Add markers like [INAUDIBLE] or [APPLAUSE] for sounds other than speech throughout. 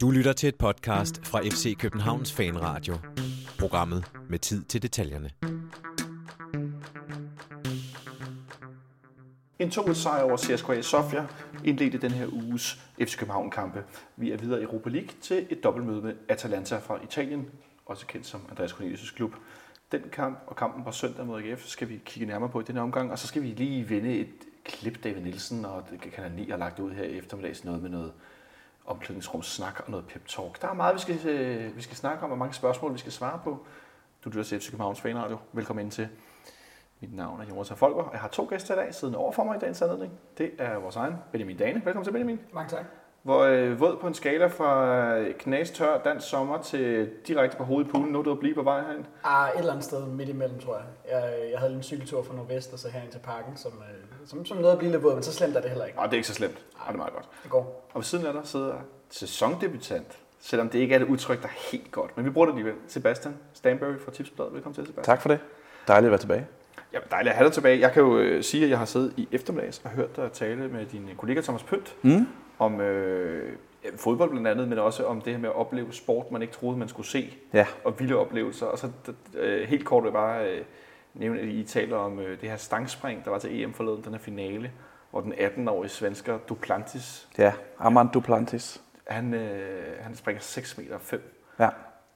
Du lytter til et podcast fra FC Københavns Fanradio. Programmet med tid til detaljerne. En 2 sejr over CSKA Sofia indledte den her uges FC København-kampe. Vi er videre i Europa League til et dobbeltmøde med Atalanta fra Italien, også kendt som Andreas Cornelius' klub. Den kamp og kampen på søndag mod AGF skal vi kigge nærmere på i denne omgang, og så skal vi lige vende et klip, David Nielsen og Kanal 9 har lagt ud her i eftermiddags, noget med noget omklædningsrumssnak og noget pep talk. Der er meget, vi skal, øh, vi skal snakke om, og mange spørgsmål, vi skal svare på. Du lytter til FC Københavns Fanradio. Velkommen ind til. Mit navn er Jonas Folker, og jeg har to gæster i dag, siden over for mig i dagens anledning. Det er vores egen Benjamin Dane. Velkommen til, Benjamin. Mange tak. Hvor øh, våd på en skala fra knastør dansk sommer til direkte på hovedet i poolen. Nu er du at blive på vej herind. Ah, et eller andet sted midt imellem, tror jeg. Jeg, jeg havde en cykeltur fra Nordvest og så herind til parken, som, øh, som, som nåede at blive lidt våd, men så slemt er det heller ikke. Nej, det er ikke så slemt. Nej, det er meget godt. Det går. Og ved siden af dig sidder sæsondebutant, selvom det ikke er det udtryk, der er helt godt. Men vi bruger det alligevel. Sebastian Stanbury fra Tipsbladet. Velkommen til, Sebastian. Tak for det. Dejligt at være tilbage. Ja, dejligt at have dig tilbage. Jeg kan jo øh, sige, at jeg har siddet i eftermiddags og hørt dig tale med din kollega Thomas Pønt Mm. Om øh, fodbold blandt andet, men også om det her med at opleve sport, man ikke troede, man skulle se, Ja, og vilde oplevelser. Og så øh, helt kort vil jeg bare øh, nævne, at I taler om øh, det her stangspring, der var til EM forleden, den her finale, hvor den 18-årige svensker Duplantis, ja. Armand Duplantis. han, øh, han springer 6 meter 5. Ja.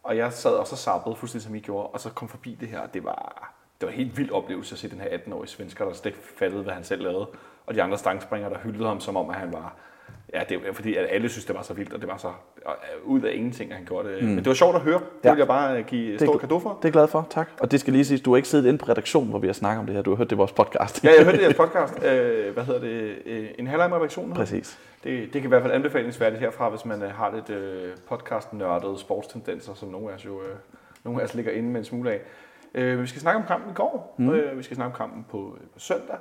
Og jeg sad også og sappede, fuldstændig som I gjorde, og så kom forbi det her, og det var, det var en helt vild oplevelse at se den her 18-årige svensker, der slet ikke fattede, hvad han selv lavede. Og de andre stangspringere, der hyldede ham, som om at han var... Ja, det var fordi, at alle synes, det var så vildt, og det var så øh, ud af ingenting, at han gjorde det. Mm. Men det var sjovt at høre. Det Ja. vil jeg bare øh, give stor kado for. Det er jeg glad for, tak. Og det skal lige siges, du har ikke siddet inde på redaktionen, hvor vi har snakket om det her. Du har hørt det i vores podcast. Ja, jeg hørte det i [LAUGHS] podcast. Øh, hvad hedder det? Øh, en halvleg-redaktion. Præcis. Det, det kan i hvert fald anbefalingsværdigt herfra, hvis man har lidt øh, podcast-nørdede sportstendenser, som nogle af os jo øh, nogle af os ligger inde med en smule af. Øh, vi skal snakke om kampen i går. Mm. Øh, vi skal snakke om kampen på, på søndag.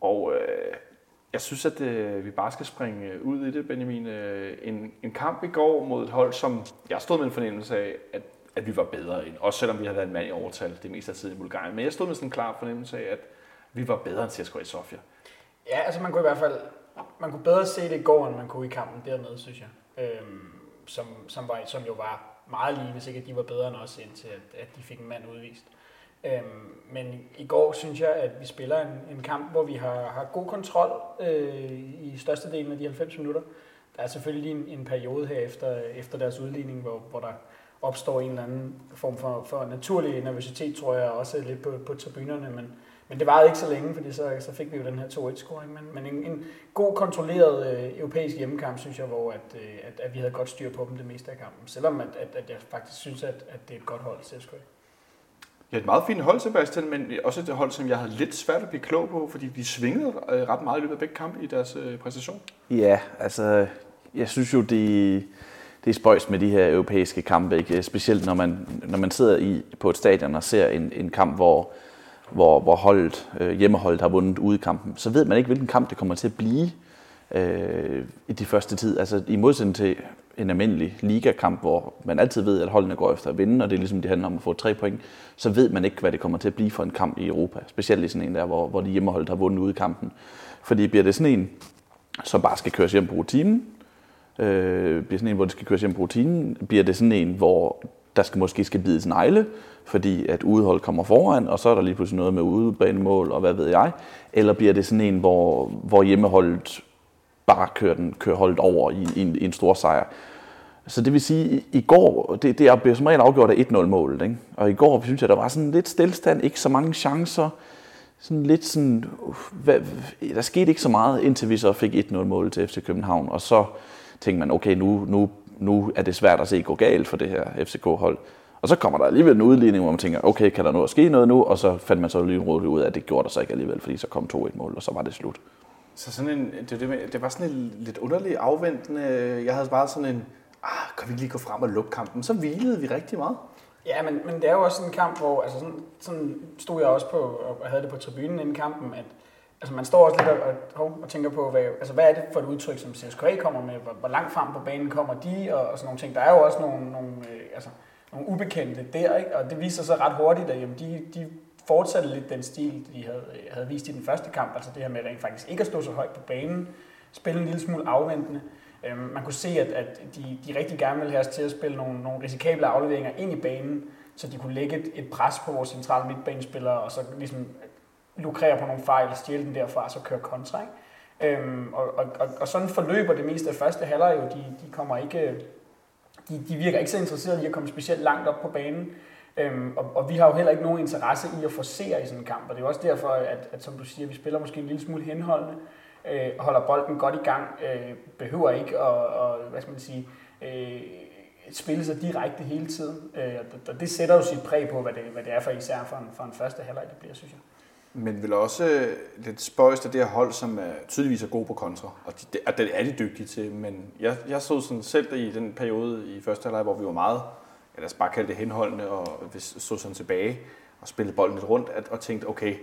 Og øh, jeg synes, at øh, vi bare skal springe øh, ud i det, Benjamin. Øh, en, en kamp i går mod et hold, som jeg stod med en fornemmelse af, at, at vi var bedre end. Også selvom vi havde været en mand i overtal det meste af tiden i Bulgarien. Men jeg stod med sådan en klar fornemmelse af, at vi var bedre end CSKA Sofia. Ja, altså man kunne i hvert fald man kunne bedre se det i går, end man kunne i kampen dernede, synes jeg. Øhm, som, som, var, som jo var meget lige, hvis ikke at de var bedre end os, indtil at, at de fik en mand udvist. Øhm, men i går synes jeg, at vi spiller en, en kamp, hvor vi har, har god kontrol øh, i størstedelen af de 90 minutter. Der er selvfølgelig en, en periode her efter, efter deres udligning, hvor, hvor der opstår en eller anden form for, for naturlig nervøsitet, tror jeg, også lidt på, på tribunerne, men, men det varede ikke så længe, fordi så, så fik vi jo den her 2-1-scoring. Men, men en, en god kontrolleret øh, europæisk hjemmekamp, synes jeg, hvor at, øh, at, at vi havde godt styr på dem det meste af kampen. Selvom at, at, at jeg faktisk synes, at, at det er et godt hold, CSKA. Ja, et meget fint hold, Sebastian, men også et hold, som jeg havde lidt svært at blive klog på, fordi de svingede øh, ret meget i løbet af begge kampe i deres øh, præstation. Ja, altså, jeg synes jo, det, det er spøjst med de her europæiske kampe, ikke? specielt når man, når man sidder i, på et stadion og ser en, en kamp, hvor, hvor, hvor holdet, øh, hjemmeholdet har vundet ude i kampen, så ved man ikke, hvilken kamp det kommer til at blive øh, i de første tid. Altså i modsætning til en almindelig ligakamp, hvor man altid ved, at holdene går efter at vinde, og det er ligesom, det handler om at få tre point, så ved man ikke, hvad det kommer til at blive for en kamp i Europa. Specielt i sådan en der, hvor, hvor de hjemmeholdet har vundet ude i kampen. Fordi bliver det sådan en, som bare skal køres hjem på rutinen, øh, bliver sådan en, hvor det skal køres hjem på rutinen, bliver det sådan en, hvor der skal måske skal bides negle, fordi at udehold kommer foran, og så er der lige pludselig noget med udebanemål, og hvad ved jeg. Eller bliver det sådan en, hvor, hvor hjemmeholdet bare kører, den, kører holdet over i, i, en, i en stor sejr. Så det vil sige, i, i går, det, det er som regel afgjort af 1-0 målet, ikke? og i går synes jeg, der var sådan lidt stillstand, ikke så mange chancer, sådan lidt sådan, uh, hvad, der skete ikke så meget, indtil vi så fik 1-0 mål til FC København, og så tænkte man, okay, nu, nu, nu er det svært at se gå galt for det her FCK-hold. Og så kommer der alligevel en udligning, hvor man tænker, okay, kan der nå at ske noget nu? Og så fandt man så lynroligt ud af, at det gjorde der så ikke alligevel, fordi så kom 2-1 mål, og så var det slut. Så sådan en, det, det, det var sådan en lidt underlig afventende. Jeg havde bare sådan en, ah, kan vi lige gå frem og lukke kampen? Så hvilede vi rigtig meget. Ja, men, men det er jo også en kamp, hvor altså sådan, sådan stod jeg også på, og havde det på tribunen inden kampen, at altså man står også lidt og, og, hov, og tænker på, hvad, altså hvad er det for et udtryk, som CSKA kommer med? Hvor, hvor langt frem på banen kommer de? Og, og sådan nogle ting. Der er jo også nogle, nogle, øh, altså, nogle ubekendte der, ikke? og det viser sig ret hurtigt, at jamen, de, de fortsatte lidt den stil, de havde, havde vist i den første kamp. Altså det her med rent faktisk ikke at stå så højt på banen, spille en lille smule afventende. Øhm, man kunne se, at, at de, de rigtig gerne ville have os til at spille nogle, nogle risikable afleveringer ind i banen, så de kunne lægge et, et pres på vores centrale midtbanespillere, og så ligesom lukrere på nogle fejl, stjæle den derfra, og så køre kontra. Ikke? Øhm, og, og, og, og sådan forløber det meste af første halvleg jo. De, de kommer ikke, de, de virker ikke så interesserede i at komme specielt langt op på banen. Øhm, og, og vi har jo heller ikke nogen interesse i at forsere i sådan en kamp, og det er også derfor, at, at som du siger, vi spiller måske en lille smule henholdende, øh, holder bolden godt i gang, øh, behøver ikke at, og, hvad skal man sige, øh, spille sig direkte hele tiden. Øh, og det sætter jo sit præg på, hvad det, hvad det er for især for en, for en første halvleg, det bliver, synes jeg. Men vil også øh, lidt spøjst af det her hold, som er tydeligvis er god på kontra, og de, det, det er de dygtige til, men jeg, jeg så sådan selv i den periode i første halvleg, hvor vi var meget, lad os bare kalde det henholdende, og hvis så sådan tilbage og spillede bolden lidt rundt, at, og tænkte, okay,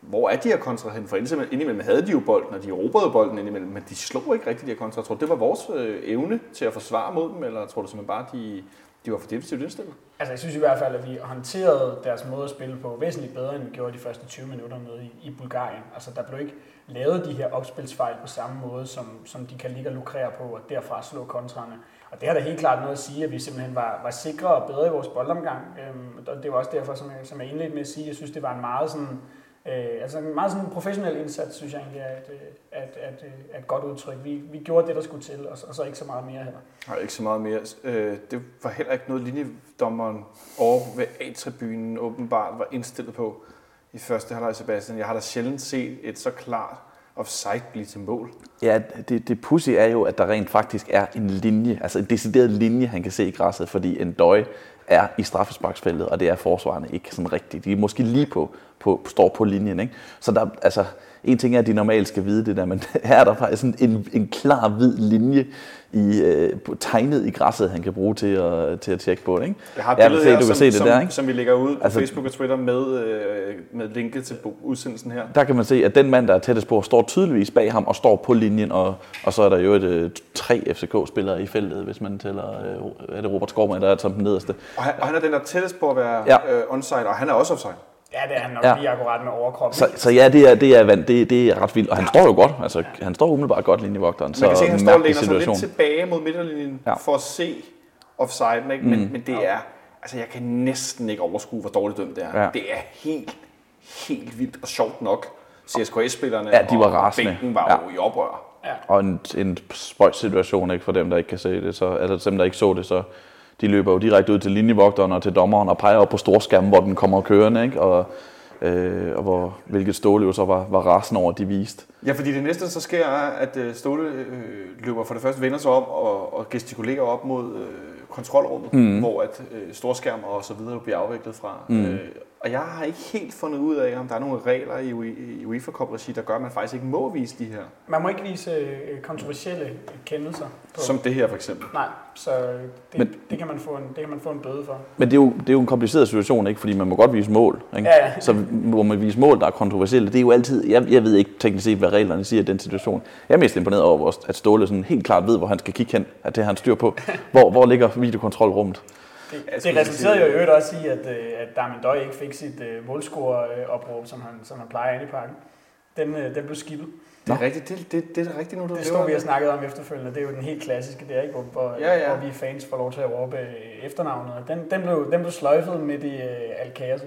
hvor er de her kontra hen? For indimellem havde de jo bolden, og de erobrede bolden indimellem, men de slog ikke rigtig de her kontra. Jeg tror, det var vores øh, evne til at forsvare mod dem, eller tror du simpelthen bare, de, de var for defensivt indstillet? Altså, jeg synes i hvert fald, at vi håndterede deres måde at spille på væsentligt bedre, end vi gjorde de første 20 minutter nede i, i Bulgarien. Altså, der blev ikke lavet de her opspilsfejl på samme måde, som, som de kan ligge og lukrere på, og derfra slå kontrerne. Og det har da helt klart noget at sige, at vi simpelthen var, var sikre og bedre i vores boldomgang. Øhm, og det var også derfor, som jeg, som jeg indledte med at sige, at jeg synes, det var en meget sådan, Øh, altså en meget sådan professionel indsats, synes jeg egentlig er et, at, at, at et godt udtryk. Vi, vi gjorde det, der skulle til, og så, og så ikke så meget mere heller. Nej, ikke så meget mere. Øh, det var heller ikke noget, linjedommeren over ved A-tribunen åbenbart var indstillet på i første halvleg, Sebastian. Jeg har da sjældent set et så klart offside blive til mål. Ja, det, det pussy er jo, at der rent faktisk er en linje, altså en decideret linje, han kan se i græsset, fordi en døj er i straffesparksfeltet, og det er forsvarende ikke sådan rigtigt. De er måske lige på, på, står på linjen. Ikke? Så der, altså, en ting er, at de normalt skal vide det der, men [LAUGHS] her er der faktisk en, en klar hvid linje i, øh, tegnet i græsset, han kan bruge til at, til at tjekke på det. Ikke? Jeg har et billede ja, her, du som, se det som, der, ikke? som vi lægger ud på altså, Facebook og Twitter med, øh, med linket til udsendelsen her. Der kan man se, at den mand, der er tættest på, står tydeligvis bag ham og står på linjen, og, og så er der jo et, øh, tre FCK-spillere i feltet, hvis man tæller, øh, er det Robert Skovman, der er som den nederste. Og han, og han er den, der er tættest på at være ja. øh, onside, og han er også offside. Ja, det er han nok ja. lige akkurat med overkroppen. Så, så ja, det er, det, er, det, det er ret vildt. Og han ja. står jo godt. Altså, han står umiddelbart godt linjevogteren. Man kan se, at han står læner sig lidt tilbage mod midterlinjen ja. for at se offside. Ikke? Men, mm. men det er... Altså, jeg kan næsten ikke overskue, hvor dårligt dømt det er. Ja. Det er helt, helt vildt og sjovt nok. CSKA-spillerne ja, de var og rasende. bænken var ja. jo i oprør. Ja. Og en, en spøjt situation ikke, for dem, der ikke kan se det. Så, altså dem, der ikke så det, så de løber jo direkte ud til linjevogteren og til dommeren og peger op på storskærmen, hvor den kommer kørende, ikke? Og, øh, og hvor, hvilket Ståle jo så var, var rasende over, de viste. Ja, fordi det næste, så sker, er, at øh, Ståle øh, løber for det første vender sig om og, og gestikulerer op mod øh, kontrolrummet, mm. hvor at øh, storskærm og så videre bliver afviklet fra. Mm. Øh, og jeg har ikke helt fundet ud af, om der er nogle regler i UEFA Cup regi, der gør, at man faktisk ikke må vise de her. Man må ikke vise øh, kontroversielle kendelser. På. Som det her for eksempel. Nej, så det, men, det, kan man få en, det kan man få en bøde for. Men det er, jo, det er jo en kompliceret situation, ikke? fordi man må godt vise mål. Ikke? Ja, ja. Så må man vise mål, der er kontroversielle. Det er jo altid, jeg, jeg ved ikke teknisk set, hvad reglerne siger i den situation. Jeg er mest imponeret over, at Ståle sådan helt klart ved, hvor han skal kigge hen, at det har han styr på. Hvor, hvor ligger videokontrolrummet? Det, det resulterede jo i øvrigt også i, at, øh, at Darmin Døj ikke fik sit uh, målscore-opråb, som han, som han plejer inde i parken. Den, uh, den blev skippet. Det er rigtigt, det, det, det er rigtigt nu, du Det stod vi har snakket om efterfølgende. Det er jo den helt klassiske der, ikke? Hvor, ja, ja. hvor vi fans får lov til at råbe efternavnet. Den, den, blev, den blev sløjfet midt i uh, al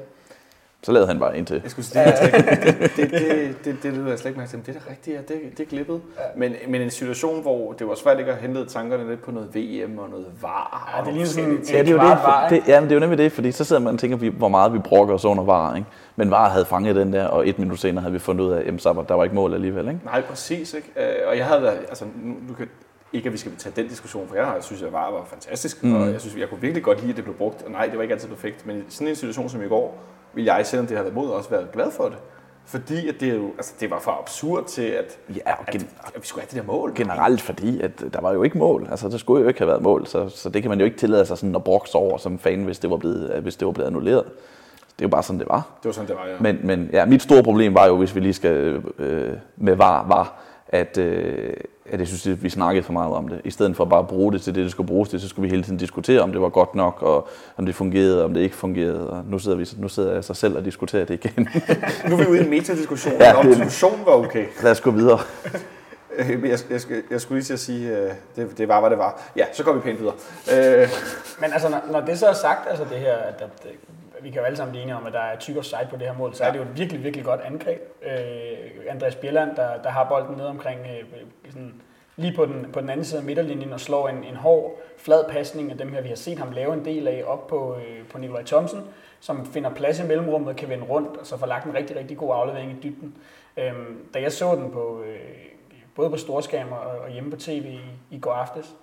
så lavede han bare ind til. Jeg skulle sige, det, [LAUGHS] det, det, det, det, det lyder jeg slet ikke mærke til. Det er da rigtigt, ja, det, det er glippet. Ja. Men, men en situation, hvor det var svært ikke at hente tankerne lidt på noget VM og noget VAR. Ja, det er lige sådan ja, det er jo det, var, det, ja, men det er jo nemlig det, fordi så sidder man og tænker, hvor meget vi brokker os under VAR. Ikke? Men VAR havde fanget den der, og et minut senere havde vi fundet ud af, at der var ikke mål alligevel. Ikke? Nej, præcis. Ikke? Øh, og jeg havde, altså, nu, nu kan, ikke at vi skal tage den diskussion, for jeg synes, at VAR var fantastisk, mm. og jeg synes, jeg kunne virkelig godt lide, at det blev brugt. Og nej, det var ikke altid perfekt, men i sådan en situation som i går, vil jeg, selvom det har været mod, også været glad for det. Fordi at det, jo, altså det var for absurd til, at, ja, og gen- at, at vi skulle have det der mål. Generelt fordi, at der var jo ikke mål. Altså, der skulle jo ikke have været mål. Så, så det kan man jo ikke tillade sig sådan at brokse over som fan, hvis det var blevet, hvis det var blevet annulleret. Det er jo bare sådan, det var. Det var sådan, det var, ja. Men, men ja, mit store problem var jo, hvis vi lige skal øh, med var, var at, øh, at jeg synes, at vi snakkede for meget om det. I stedet for bare at bruge det til det, det skulle bruges til, så skulle vi hele tiden diskutere, om det var godt nok, og om det fungerede, om det ikke fungerede. Og nu sidder, vi, nu sidder jeg så selv og diskuterer det igen. nu er vi ude i en metadiskussion, [LAUGHS] ja, om diskussionen var okay. Lad os gå videre. [LAUGHS] Øh, jeg, jeg, jeg, jeg skulle lige til at sige, øh, det, det var, hvad det var. Ja, så går vi pænt videre. Øh, Men altså, når, når det så er sagt, altså det her, at, at øh, vi kan jo alle sammen blive enige om, at der er tyk offside på det her mål, så ja. er det jo et virkelig, virkelig godt angreb. Øh, Andreas Bjelland, der, der har bolden ned omkring, øh, sådan, lige på den, på den anden side af midterlinjen, og slår en, en hård, flad pasning af dem her, vi har set ham lave en del af op på, øh, på Nikolaj Thomsen, som finder plads i mellemrummet og kan vende rundt, og så får lagt en rigtig, rigtig god aflevering i dybden. Øh, da jeg så den på, øh, både på storskærm og, og hjemme på tv i, i går aftes,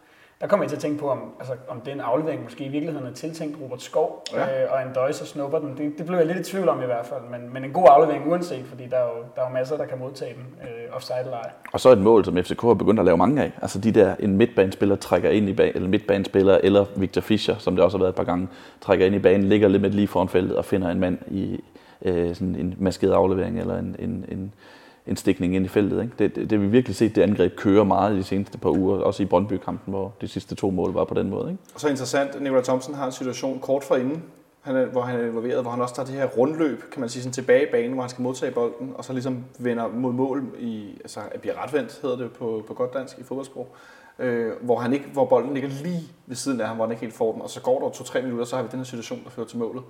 der kommer jeg til at tænke på, om, altså, om den aflevering måske i virkeligheden er tiltænkt Robert Skov, ja. øh, og Andøj så snupper den. Det, det blev jeg lidt i tvivl om i hvert fald, men, men en god aflevering uanset, fordi der er jo, der er jo masser, der kan modtage den øh, offside eller ej. Og så et mål, som FCK har begyndt at lave mange af. Altså de der, en midtbanespiller trækker ind i banen, eller midtbanespiller, eller Victor Fischer, som det også har været et par gange, trækker ind i banen, ligger lidt med lige foran feltet og finder en mand i øh, sådan en maskeret aflevering, eller en, en, en, en stikning ind i feltet. Ikke? Det, det, det vi virkelig set, det angreb kører meget i de seneste par uger, også i Brøndby-kampen, hvor de sidste to mål var på den måde. Ikke? Og så interessant, Nikolaj Thomsen har en situation kort for inden, han er, hvor han er involveret, hvor han også tager det her rundløb, kan man sige, sådan tilbage i banen, hvor han skal modtage bolden, og så ligesom vender mod mål i, altså bliver retvendt, hedder det på, på godt dansk i fodboldsprog, øh, hvor, han ikke, hvor bolden ligger lige ved siden af ham, hvor han ikke helt får den, og så går der to-tre minutter, så har vi den her situation, der fører til målet.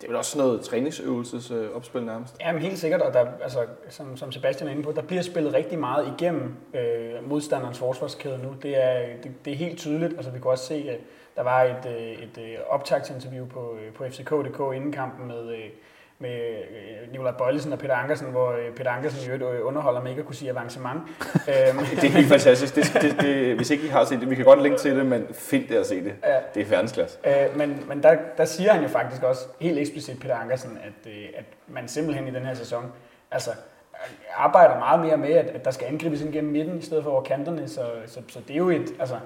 Det er vel også noget træningsøvelses øh, opspil nærmest. Jamen helt sikkert, og der, altså, som, som Sebastian er inde på, der bliver spillet rigtig meget igennem øh, modstanderens forsvarskæde nu. Det er, det, det er helt tydeligt. Altså, vi kan også se, at der var et, øh, et, øh, et optagsinterview på, øh, på FCK.dk inden kampen med, øh, med øh, Nikolaj Bøjlesen og Peter Ankersen, hvor øh, Peter Ankersen i øvrigt øh, underholder med ikke at kunne sige avancement. Øhm, [LAUGHS] det er helt fantastisk. Det, det, det, hvis ikke I har set det, vi kan godt linke til det, men find det at se det. Ja. Det er verdensklasse. Øh, men men der, der siger han jo faktisk også helt eksplicit, Peter Ankersen, at, at man simpelthen i den her sæson altså, arbejder meget mere med, at, at der skal angribes ind gennem midten, i stedet for over kanterne. Så, så, så det er jo et, altså,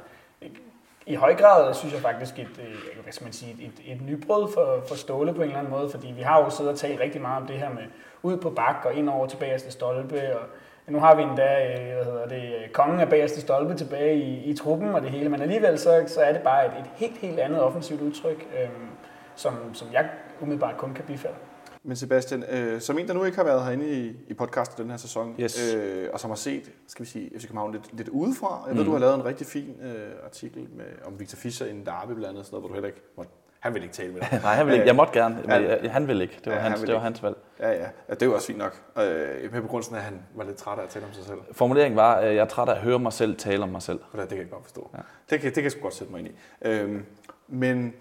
i høj grad synes jeg faktisk et, øh, hvad skal man sige, et, et nybrud for, for Ståle på en eller anden måde, fordi vi har jo siddet og talt rigtig meget om det her med ud på bak og ind over til bagerste stolpe, og nu har vi endda, øh, hvad hedder det, øh, kongen af bagerste stolpe tilbage i, i truppen og det hele, men alligevel så, så er det bare et, et helt, helt andet offensivt udtryk, øhm, som, som jeg umiddelbart kun kan bifalde. Men Sebastian, øh, som en, der nu ikke har været herinde i, i podcasten den her sæson, yes. øh, og som har set, skal vi sige, FC København lidt, lidt udefra, jeg ved, mm. du har lavet en rigtig fin øh, artikel med, om Victor Fischer i en derby blandt andet, sådan noget, hvor du heller ikke måtte, han vil ikke tale med dig. [LAUGHS] Nej, han vil ikke. Jeg måtte gerne, men ja. han vil ikke. Det var, ja, hans, det var hans valg. Ja, ja, ja. Det var også fint nok. Øh, med begrundelsen af, at han var lidt træt af at tale om sig selv. Formuleringen var, at jeg er træt af at høre mig selv tale om mig selv. Det, det kan jeg godt forstå. Ja. Det, kan, det kan jeg sgu godt sætte mig ind i. Øhm, men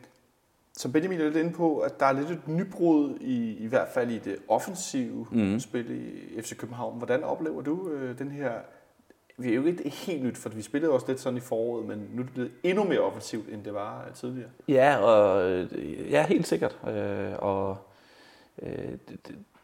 som Benjamin er lidt inde på, at der er lidt et nybrud i, i hvert fald i det offensive mm. spil i FC København. Hvordan oplever du øh, den her... Vi er jo ikke helt nyt, for vi spillede også lidt sådan i foråret, men nu er det blevet endnu mere offensivt, end det var øh, tidligere. Ja, og, ja helt sikkert. Øh, og øh,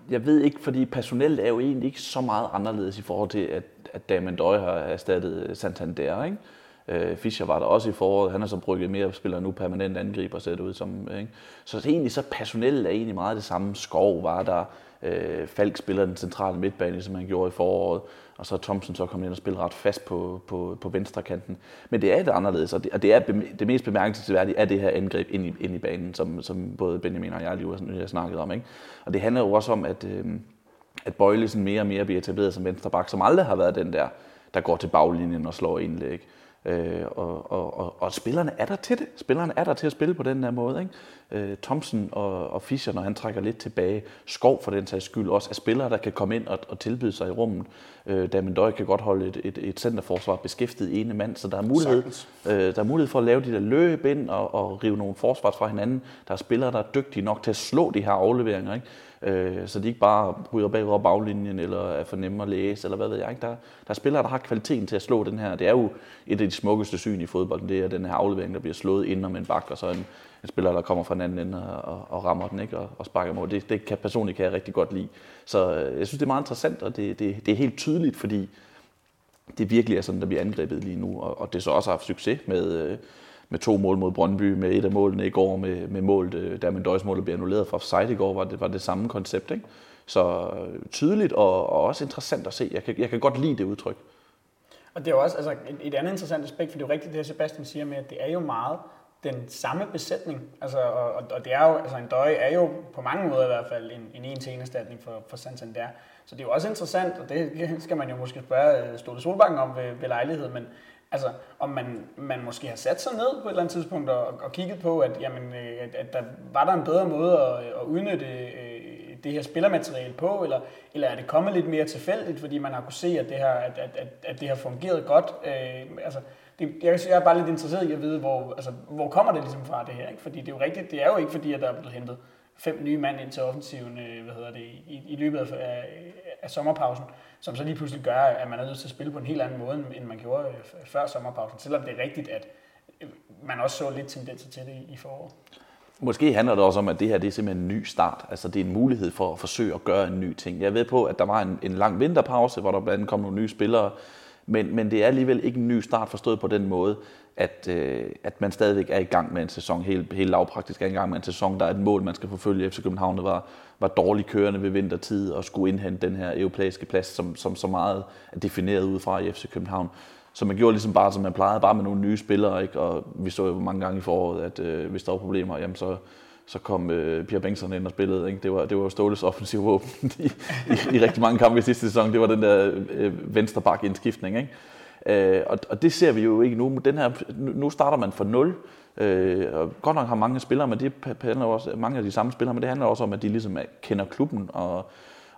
jeg ved ikke, fordi personellet er jo egentlig ikke så meget anderledes i forhold til, at, at Damon Døj har erstattet Santander, ikke? Øh, Øh, Fischer var der også i foråret. Han er så brygget mere og spiller nu permanent angriber, ser det ud som. Ikke? Så egentlig så personelt er egentlig meget det samme. Skov var der. Øh, Falk spiller den centrale midtbane, som han gjorde i foråret. Og så er Thompson så kommet ind og spiller ret fast på, på, på venstre kanten. Men det er det anderledes, og det, og det er det mest bemærkelsesværdige er det her angreb ind i, ind i banen, som, som både Benjamin og jeg lige har snakket om. Ikke? Og det handler jo også om, at, øh, at Bøjlesen mere og mere bliver etableret som venstreback, som aldrig har været den der, der går til baglinjen og slår indlæg. Øh, og, og, og, og spillerne er der til det. Spillerne er der til at spille på den der måde. Ikke? Øh, Thompson og, og Fischer, når han trækker lidt tilbage, Skov for den sags skyld også, er spillere, der kan komme ind og, og tilbyde sig i rummet. Øh, Damien Døj kan godt holde et, et, et centerforsvar beskæftiget ene mand, så der er mulighed, øh, der er mulighed for at lave de der løb ind og, og rive nogle forsvars fra hinanden. Der er spillere, der er dygtige nok til at slå de her afleveringer. Ikke? Øh, så de ikke bare bryder bagover baglinjen, eller er for nemme at læse, eller hvad ved jeg. Ikke? Der, der er spillere, der har kvaliteten til at slå den her. Det er jo et af de smukkeste syn i fodbold, det er den her aflevering, der bliver slået ind om en bak, og så en, en spiller, der kommer fra den anden ende og, og rammer den ikke? Og, og sparker mål. Det, det kan personligt kan jeg rigtig godt lide. Så øh, jeg synes, det er meget interessant, og det, det, det er helt tydeligt, fordi det virkelig er sådan, der bliver angrebet lige nu, og, og det så også har haft succes med, øh, med to mål mod Brøndby, med et af målene i går, med, med målet, øh, der med Døjs mål blev annulleret fra offside i går, var det, var det samme koncept. Ikke? Så øh, tydeligt og, og også interessant at se. Jeg kan, jeg kan godt lide det udtryk. Og det er jo også altså, et, et andet interessant aspekt, for det er jo rigtigt, det Sebastian siger med, at det er jo meget den samme besætning. Altså, og, og det er jo, altså en døje er jo på mange måder i hvert fald en, en en til erstatning for, for Santander. Så det er jo også interessant, og det skal man jo måske spørge øh, Ståle Solbakken om ved, ved lejlighed, men altså, om man, man måske har sat sig ned på et eller andet tidspunkt og, og kigget på, at, jamen, øh, at, at der var der en bedre måde at, at udnytte øh, det her spillermateriale på, eller, eller er det kommet lidt mere tilfældigt, fordi man har kunne se, at det her, at, at, at, at det har fungeret godt. Øh, altså, det, jeg, jeg er bare lidt interesseret i at vide, hvor, altså, hvor kommer det ligesom fra det her? Ikke? Fordi det er jo rigtigt, det er jo ikke fordi, at der er blevet hentet fem nye mand ind til offensiven øh, hvad hedder det, i, i løbet af, af, af sommerpausen, som så lige pludselig gør, at man er nødt til at spille på en helt anden måde, end man gjorde øh, før sommerpausen, selvom det er rigtigt, at øh, man også så lidt tendenser til det i, i foråret. Måske handler det også om, at det her det er simpelthen en ny start. Altså det er en mulighed for at forsøge at gøre en ny ting. Jeg ved på, at der var en, en lang vinterpause, hvor der blandt andet kom nogle nye spillere, men, men det er alligevel ikke en ny start forstået på den måde, at, øh, at man stadigvæk er i gang med en sæson, helt, helt lavpraktisk er i gang med en sæson, der er et mål, man skal forfølge. FC København var, var dårligt kørende ved vintertid og skulle indhente den her europæiske plads, som, som så meget er defineret ud fra i FC København. Så man gjorde ligesom bare, som man plejede, bare med nogle nye spillere. Ikke? Og vi så jo mange gange i foråret, at øh, hvis der var problemer, jamen så, så kom øh, Pierre Bengtsson ind og spillede. Ikke? Det var, det var Ståles offensiv våben [LAUGHS] i, i, i, rigtig mange kampe i sidste sæson. Det var den der øh, venstreback indskiftning. Ikke? Øh, og, og det ser vi jo ikke nu. Den her, nu starter man fra nul. Øh, og godt nok har mange spillere, men det handler også, mange af de samme spillere, men det handler også om, at de ligesom øh, kender klubben og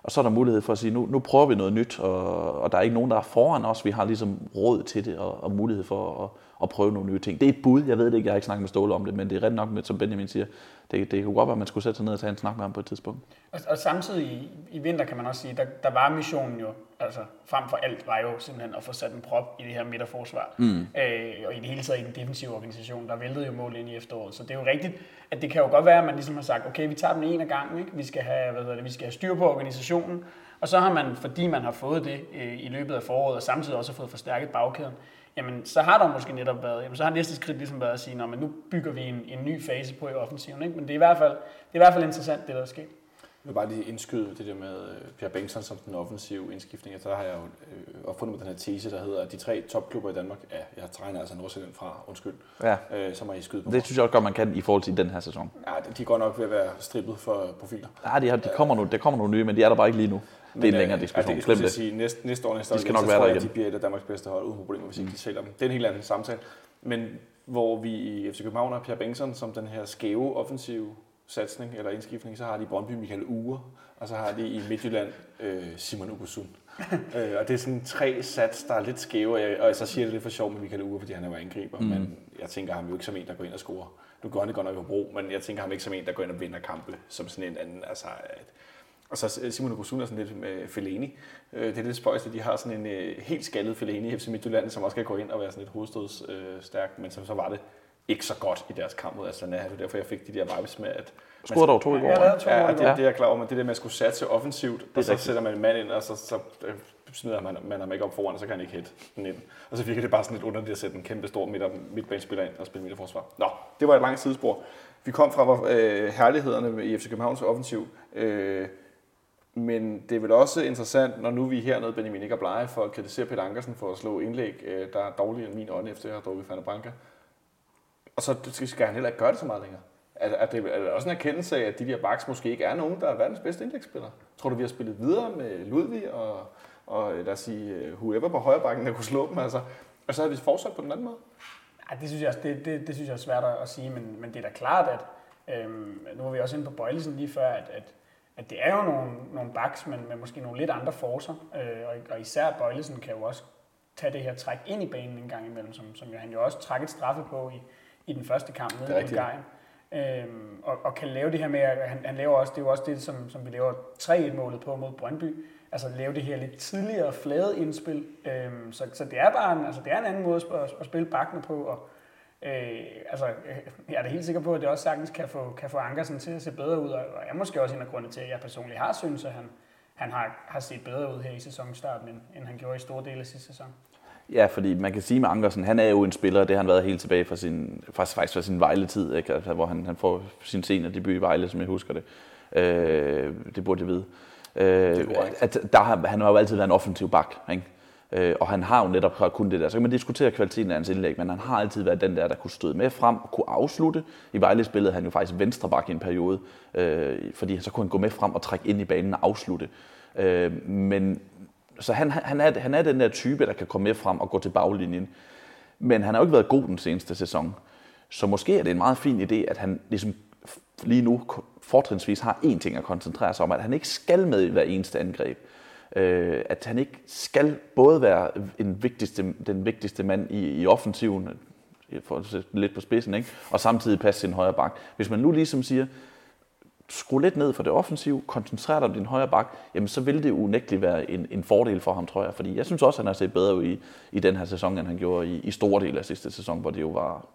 og så er der mulighed for at sige, nu, nu prøver vi noget nyt, og, og der er ikke nogen, der er foran os. Vi har ligesom råd til det og, og mulighed for at, at prøve nogle nye ting. Det er et bud, jeg ved det ikke, jeg har ikke snakket med Ståle om det, men det er ret nok, med, som Benjamin siger, det, det kunne godt være, at man skulle sætte sig ned og tage en snak med ham på et tidspunkt. Og, og samtidig i, i vinter kan man også sige, der, der var missionen jo, altså frem for alt var jo simpelthen at få sat en prop i det her midterforsvar. Mm. Øh, og i det hele taget i den defensive organisation, der væltede jo mål ind i efteråret. Så det er jo rigtigt, at det kan jo godt være, at man ligesom har sagt, okay, vi tager den en af gangen, ikke? Vi, skal have, hvad det, vi skal have styr på organisationen, og så har man, fordi man har fået det øh, i løbet af foråret, og samtidig også har fået forstærket bagkæden, jamen så har der måske netop været, jamen så har næste skridt ligesom været at sige, men nu bygger vi en, en ny fase på i offensiven. Ikke? Men det er, i hvert fald, det er i hvert fald interessant, det der er sket. Jeg vil bare lige indskyde det der med øh, Pierre Bengtsson som den offensive indskiftning. Så har jeg jo øh, opfundet med den her tese, der hedder, at de tre topklubber i Danmark, ja, jeg træner altså Nordsjælland fra, undskyld, ja. øh, som har I skyde på. Det synes jeg også godt, man kan i forhold til den her sæson. Ja, de går nok ved at være strippet for profiler. Ja, de, har, de kommer nu, der kommer nogle nye, men de er der bare ikke lige nu. Det er en længere diskussion. Ja, det, det. Sige, næste, næste år, næste år, de skal igen, nok være der igen. de bliver et af Danmarks bedste hold uden problemer, hvis ikke mm. de sælger dem. Det er en helt anden samtale. Men hvor vi i FC København har Pierre Bengtsson som den her skæve offensive satsning eller indskiftning, så har de Brøndby Michael Ure, og så har de i Midtjylland øh, Simon Ugusun. [LAUGHS] øh, og det er sådan tre sats, der er lidt skæve, og jeg, og så siger det lidt for sjov med Michael Ure, fordi han er jo angriber, mm. men jeg tænker ham jo ikke som en, der går ind og scorer. Nu går han det godt nok på bro, men jeg tænker ham ikke som en, der går ind og vinder kampe, som sådan en anden, altså at, og så Simon Ugusun er sådan lidt med Fellaini. Øh, det er lidt spøjst, at de har sådan en øh, helt skaldet Fellaini i FC Midtjylland, som også kan gå ind og være sådan lidt hovedstødsstærk, men som så var det ikke så godt i deres kamp mod Atlanta. Det er derfor, jeg fik de der vibes med, at... Scorede dog to i går. Ja, to ja, det, det, er jeg klar over, men det der med at skulle satse offensivt, og så sætter man en mand ind, og så, så øh, smider man, man ham ikke op foran, og så kan han ikke hætte den ind. Og så virker det bare sådan lidt underligt at sætte en kæmpe stor midt, midtbanespiller ind og spille midterforsvar. Nå, det var et langt sidespor. Vi kom fra øh, herlighederne i FC Københavns offensiv. Øh, men det er vel også interessant, når nu vi er hernede, Benjamin ikke er blege, for at kritisere Peter Ankersen for at slå indlæg, øh, der er dårligere end min ånd, efter jeg har drukket Fana Branca. Og så skal han heller ikke gøre det så meget længere. Er, er, det, er det også en erkendelse af, at de der backs måske ikke er nogen, der er verdens bedste indlægsspillere? Tror du, vi har spillet videre med Ludvig og, og øh, lad os sige, øh, whoever på højre bakken, der kunne slå dem, altså, og så har vi fortsat på den anden måde? Ja, det synes jeg, det, det, det synes jeg er svært at sige, men, men det er da klart, at øhm, nu var vi også inde på Bøjlesen lige før, at, at at det er jo nogle, nogle backs, men med måske nogle lidt andre forser. Øh, og, og især Bøjlesen kan jo også tage det her træk ind i banen en gang imellem, som, som jo, han jo også træk et straffe på i, i den første kamp nede i Bulgarien. Øhm, og, og kan lave det her med, at han, han laver også, det er jo også det, som, som vi laver 3-1-målet på mod Brøndby, altså lave det her lidt tidligere flade indspil. Øhm, så, så det er bare en, altså det er en anden måde at, at spille bakkene på, og øh, altså, jeg er da helt sikker på, at det også sagtens kan få, kan få Ankersen til at se bedre ud, og jeg er måske også en af grundene til, at jeg personligt har synes, at han, han har, har set bedre ud her i sæsonstarten, end, end han gjorde i store dele af sidste sæson. Ja, fordi man kan sige med Ankersen, han er jo en spiller, det har han været helt tilbage fra sin, faktisk, faktisk fra sin Vejle-tid, ikke? Altså, hvor han, han får sin senior debut i Vejle, som jeg husker det. Øh, det burde jeg vide. Øh, at der har, han har jo altid været en offensiv bak, ikke? Øh, og han har jo netop kun det der. Så kan man diskutere kvaliteten af hans indlæg, men han har altid været den der, der kunne støde med frem og kunne afslutte. I Vejle spillede han jo faktisk venstreback i en periode, øh, fordi så kunne han gå med frem og trække ind i banen og afslutte. Øh, men så han, han, er, han er den der type, der kan komme med frem og gå til baglinjen. Men han har jo ikke været god den seneste sæson. Så måske er det en meget fin idé, at han ligesom lige nu fortrinsvis har én ting at koncentrere sig om, at han ikke skal med i hver eneste angreb. Øh, at han ikke skal både være en vigtigste, den vigtigste mand i, i offensiven, øh, for at lidt på spidsen, ikke? og samtidig passe sin højre bak. Hvis man nu ligesom siger, skru lidt ned for det offensive, koncentrere dig om din højre bak, jamen så vil det unægteligt være en, en fordel for ham, tror jeg. Fordi jeg synes også, at han har set bedre ud i, i den her sæson, end han gjorde i, i store dele af sidste sæson, hvor det jo var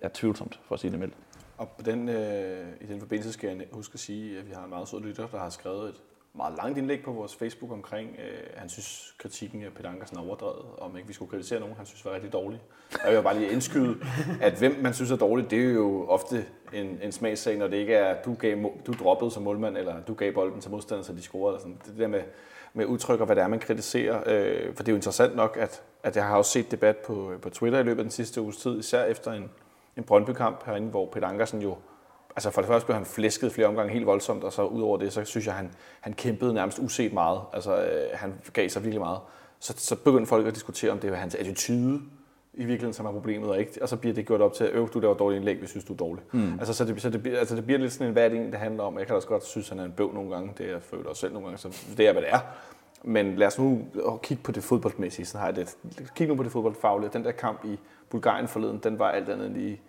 er tvivlsomt, for at sige det mildt. Og på den, øh, i den forbindelse skal jeg huske at sige, at vi har en meget sød lytter, der har skrevet et meget langt indlæg på vores Facebook omkring, øh, han synes kritikken af Peter Ankersen er overdrevet, om ikke vi skulle kritisere nogen, han synes var rigtig dårlig. Og jeg vil bare lige indskyde, at hvem man synes er dårlig, det er jo ofte en, en smagssag, når det ikke er, du, gav, du droppede som målmand, eller du gav bolden til modstanderen, så de scorede. Eller sådan. Det der med, med udtryk og hvad det er, man kritiserer. Øh, for det er jo interessant nok, at, at jeg har også set debat på, på Twitter i løbet af den sidste uges tid, især efter en, en Brøndby-kamp herinde, hvor Peter Ankersen jo altså for det første blev han flæsket flere omgange helt voldsomt, og så ud over det, så synes jeg, han, han kæmpede nærmest uset meget. Altså, øh, han gav sig virkelig meget. Så, så begyndte folk at diskutere, om det var hans attitude i virkeligheden, som er problemet, og, ikke, og så bliver det gjort op til, øv, du laver dårlig indlæg, hvis synes, du er dårlig. Mm. Altså, så det, så det, altså, det bliver lidt sådan en, hvad det, det handler om. Jeg kan også godt synes, han er en bøv nogle gange, det jeg føler også selv nogle gange, så det er, hvad det er. Men lad os nu kigge på det fodboldmæssige, så har jeg det. Kig nu på det fodboldfaglige. Den der kamp i Bulgarien forleden, den var alt andet lige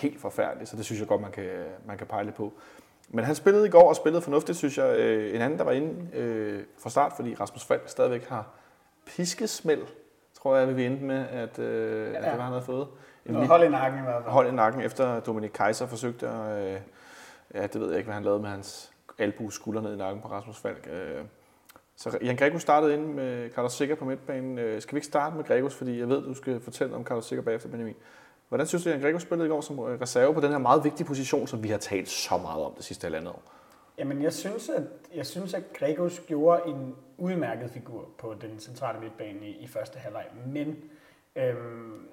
helt forfærdelig, så det synes jeg godt, man kan, man kan pejle på. Men han spillede i går og spillede fornuftigt, synes jeg. Øh, en anden, der var inde øh, fra start, fordi Rasmus Falk stadigvæk har piskesmæld, tror jeg, vi endte med, at, øh, ja. at det var, han havde fået. En hold i nakken i hvert fald. Hold i nakken, efter Dominik Kaiser forsøgte at... Øh, ja, det ved jeg ikke, hvad han lavede med hans albu skulder ned i nakken på Rasmus Falk. Øh, så Jan Gregus startede ind med Carlos Sikker på midtbanen. Øh, skal vi ikke starte med Gregus, fordi jeg ved, du skal fortælle om Carlos Sikker bagefter, Benjamin. Hvordan synes du, at Gregor spillede i går som øh, reserve på den her meget vigtige position, som vi har talt så meget om det sidste halvandet år? Jamen, jeg synes, at, jeg synes, at Gregos gjorde en udmærket figur på den centrale midtbane i, i første halvleg. Men øhm,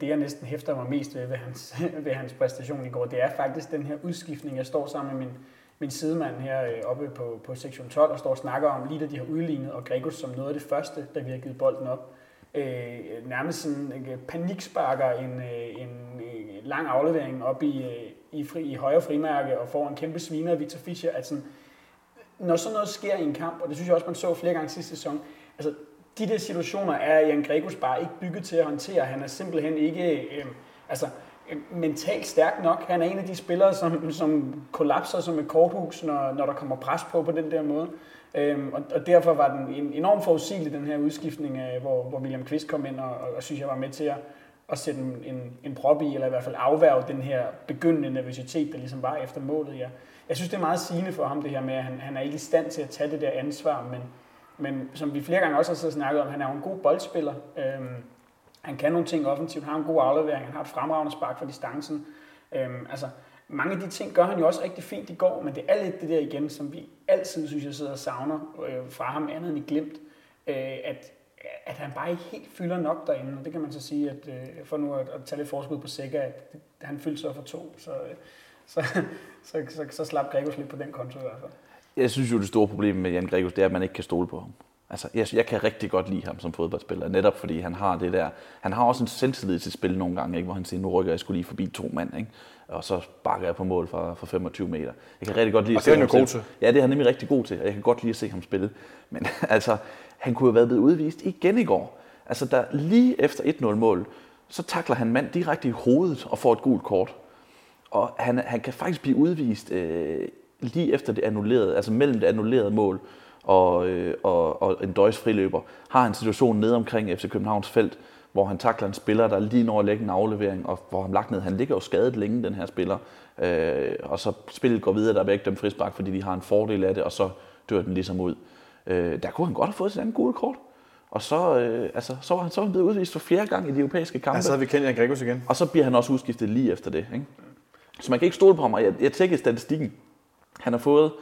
det, jeg næsten hæfter mig mest ved ved hans, [LAUGHS] ved hans præstation i går, det er faktisk den her udskiftning. Jeg står sammen med min, min sidemand her øh, oppe på, på sektion 12 og står og snakker om, lige da de har udlignet, og Gregos som noget af det første, der vi har givet bolden op øh, nærmest sådan øh, paniksparker en, øh, en, øh, lang aflevering op i, øh, i, fri, i højre frimærke og får en kæmpe sviner af Victor Fischer. At sådan, når sådan noget sker i en kamp, og det synes jeg også, man så flere gange sidste sæson, altså de der situationer er Jan Gregus bare ikke bygget til at håndtere. Han er simpelthen ikke øh, altså, øh, mentalt stærk nok. Han er en af de spillere, som, som kollapser som et korthus, når, når der kommer pres på på den der måde. Øhm, og, og derfor var den en enorm forudsigelig, den her udskiftning, øh, hvor, hvor William Kvist kom ind, og, og, og synes jeg var med til at, at sætte en, en, en prop i, eller i hvert fald afværge den her begyndende nervøsitet, der ligesom var efter målet. Ja. Jeg synes, det er meget sigende for ham, det her med, at han, han er ikke i stand til at tage det der ansvar, men, men som vi flere gange også har snakket om, han er jo en god boldspiller. Øhm, han kan nogle ting offensivt, har en god aflevering, han har et fremragende spark for distancen. Øhm, altså, mange af de ting gør han jo også rigtig fint i går, men det er lidt det der igen, som vi altid, synes jeg, sidder og savner øh, fra ham andet end i glemt, øh, at, at han bare ikke helt fylder nok derinde, og det kan man så sige, at øh, for nu at, at tage lidt forskud på Sikker, at det, han fyldte så for to, så, øh, så, så, [LAUGHS] så, så, så slap Gregos lidt på den konto i hvert fald. Jeg synes jo, det store problem med Jan Gregos, det er, at man ikke kan stole på ham. Altså, jeg, jeg kan rigtig godt lide ham som fodboldspiller, netop fordi han har det der. Han har også en selvtillid til spil nogle gange, ikke, hvor han siger, nu rykker jeg skulle lige forbi to mand. Ikke? Og så bakker jeg på mål fra, fra 25 meter. Jeg kan rigtig godt lide og det er jo god til. Ja, det er han nemlig rigtig god til, og jeg kan godt lide at se ham spille. Men [LAUGHS] altså, han kunne have været blevet udvist igen i går. Altså, der lige efter 1-0-mål, så takler han mand direkte i hovedet og får et gult kort. Og han, han kan faktisk blive udvist øh, lige efter det annullerede, altså mellem det annullerede mål og, øh, og, og en døjs friløber, har en situation nede omkring FC Københavns felt, hvor han takler en spiller, der lige når at lægge en aflevering, og hvor han lagt ned. Han ligger jo skadet længe, den her spiller. Øh, og så spillet går videre, der er ikke dem frisbak, fordi de har en fordel af det, og så dør den ligesom ud. Øh, der kunne han godt have fået sit andet gode kort. Og så, øh, altså, så var han så blevet udvist for fjerde gang i de europæiske kampe. Ja, så har vi kendt Jan Gregos igen. Og så bliver han også udskiftet lige efter det. Ikke? Så man kan ikke stole på ham, og jeg, jeg tjekkede statistikken. Han har fået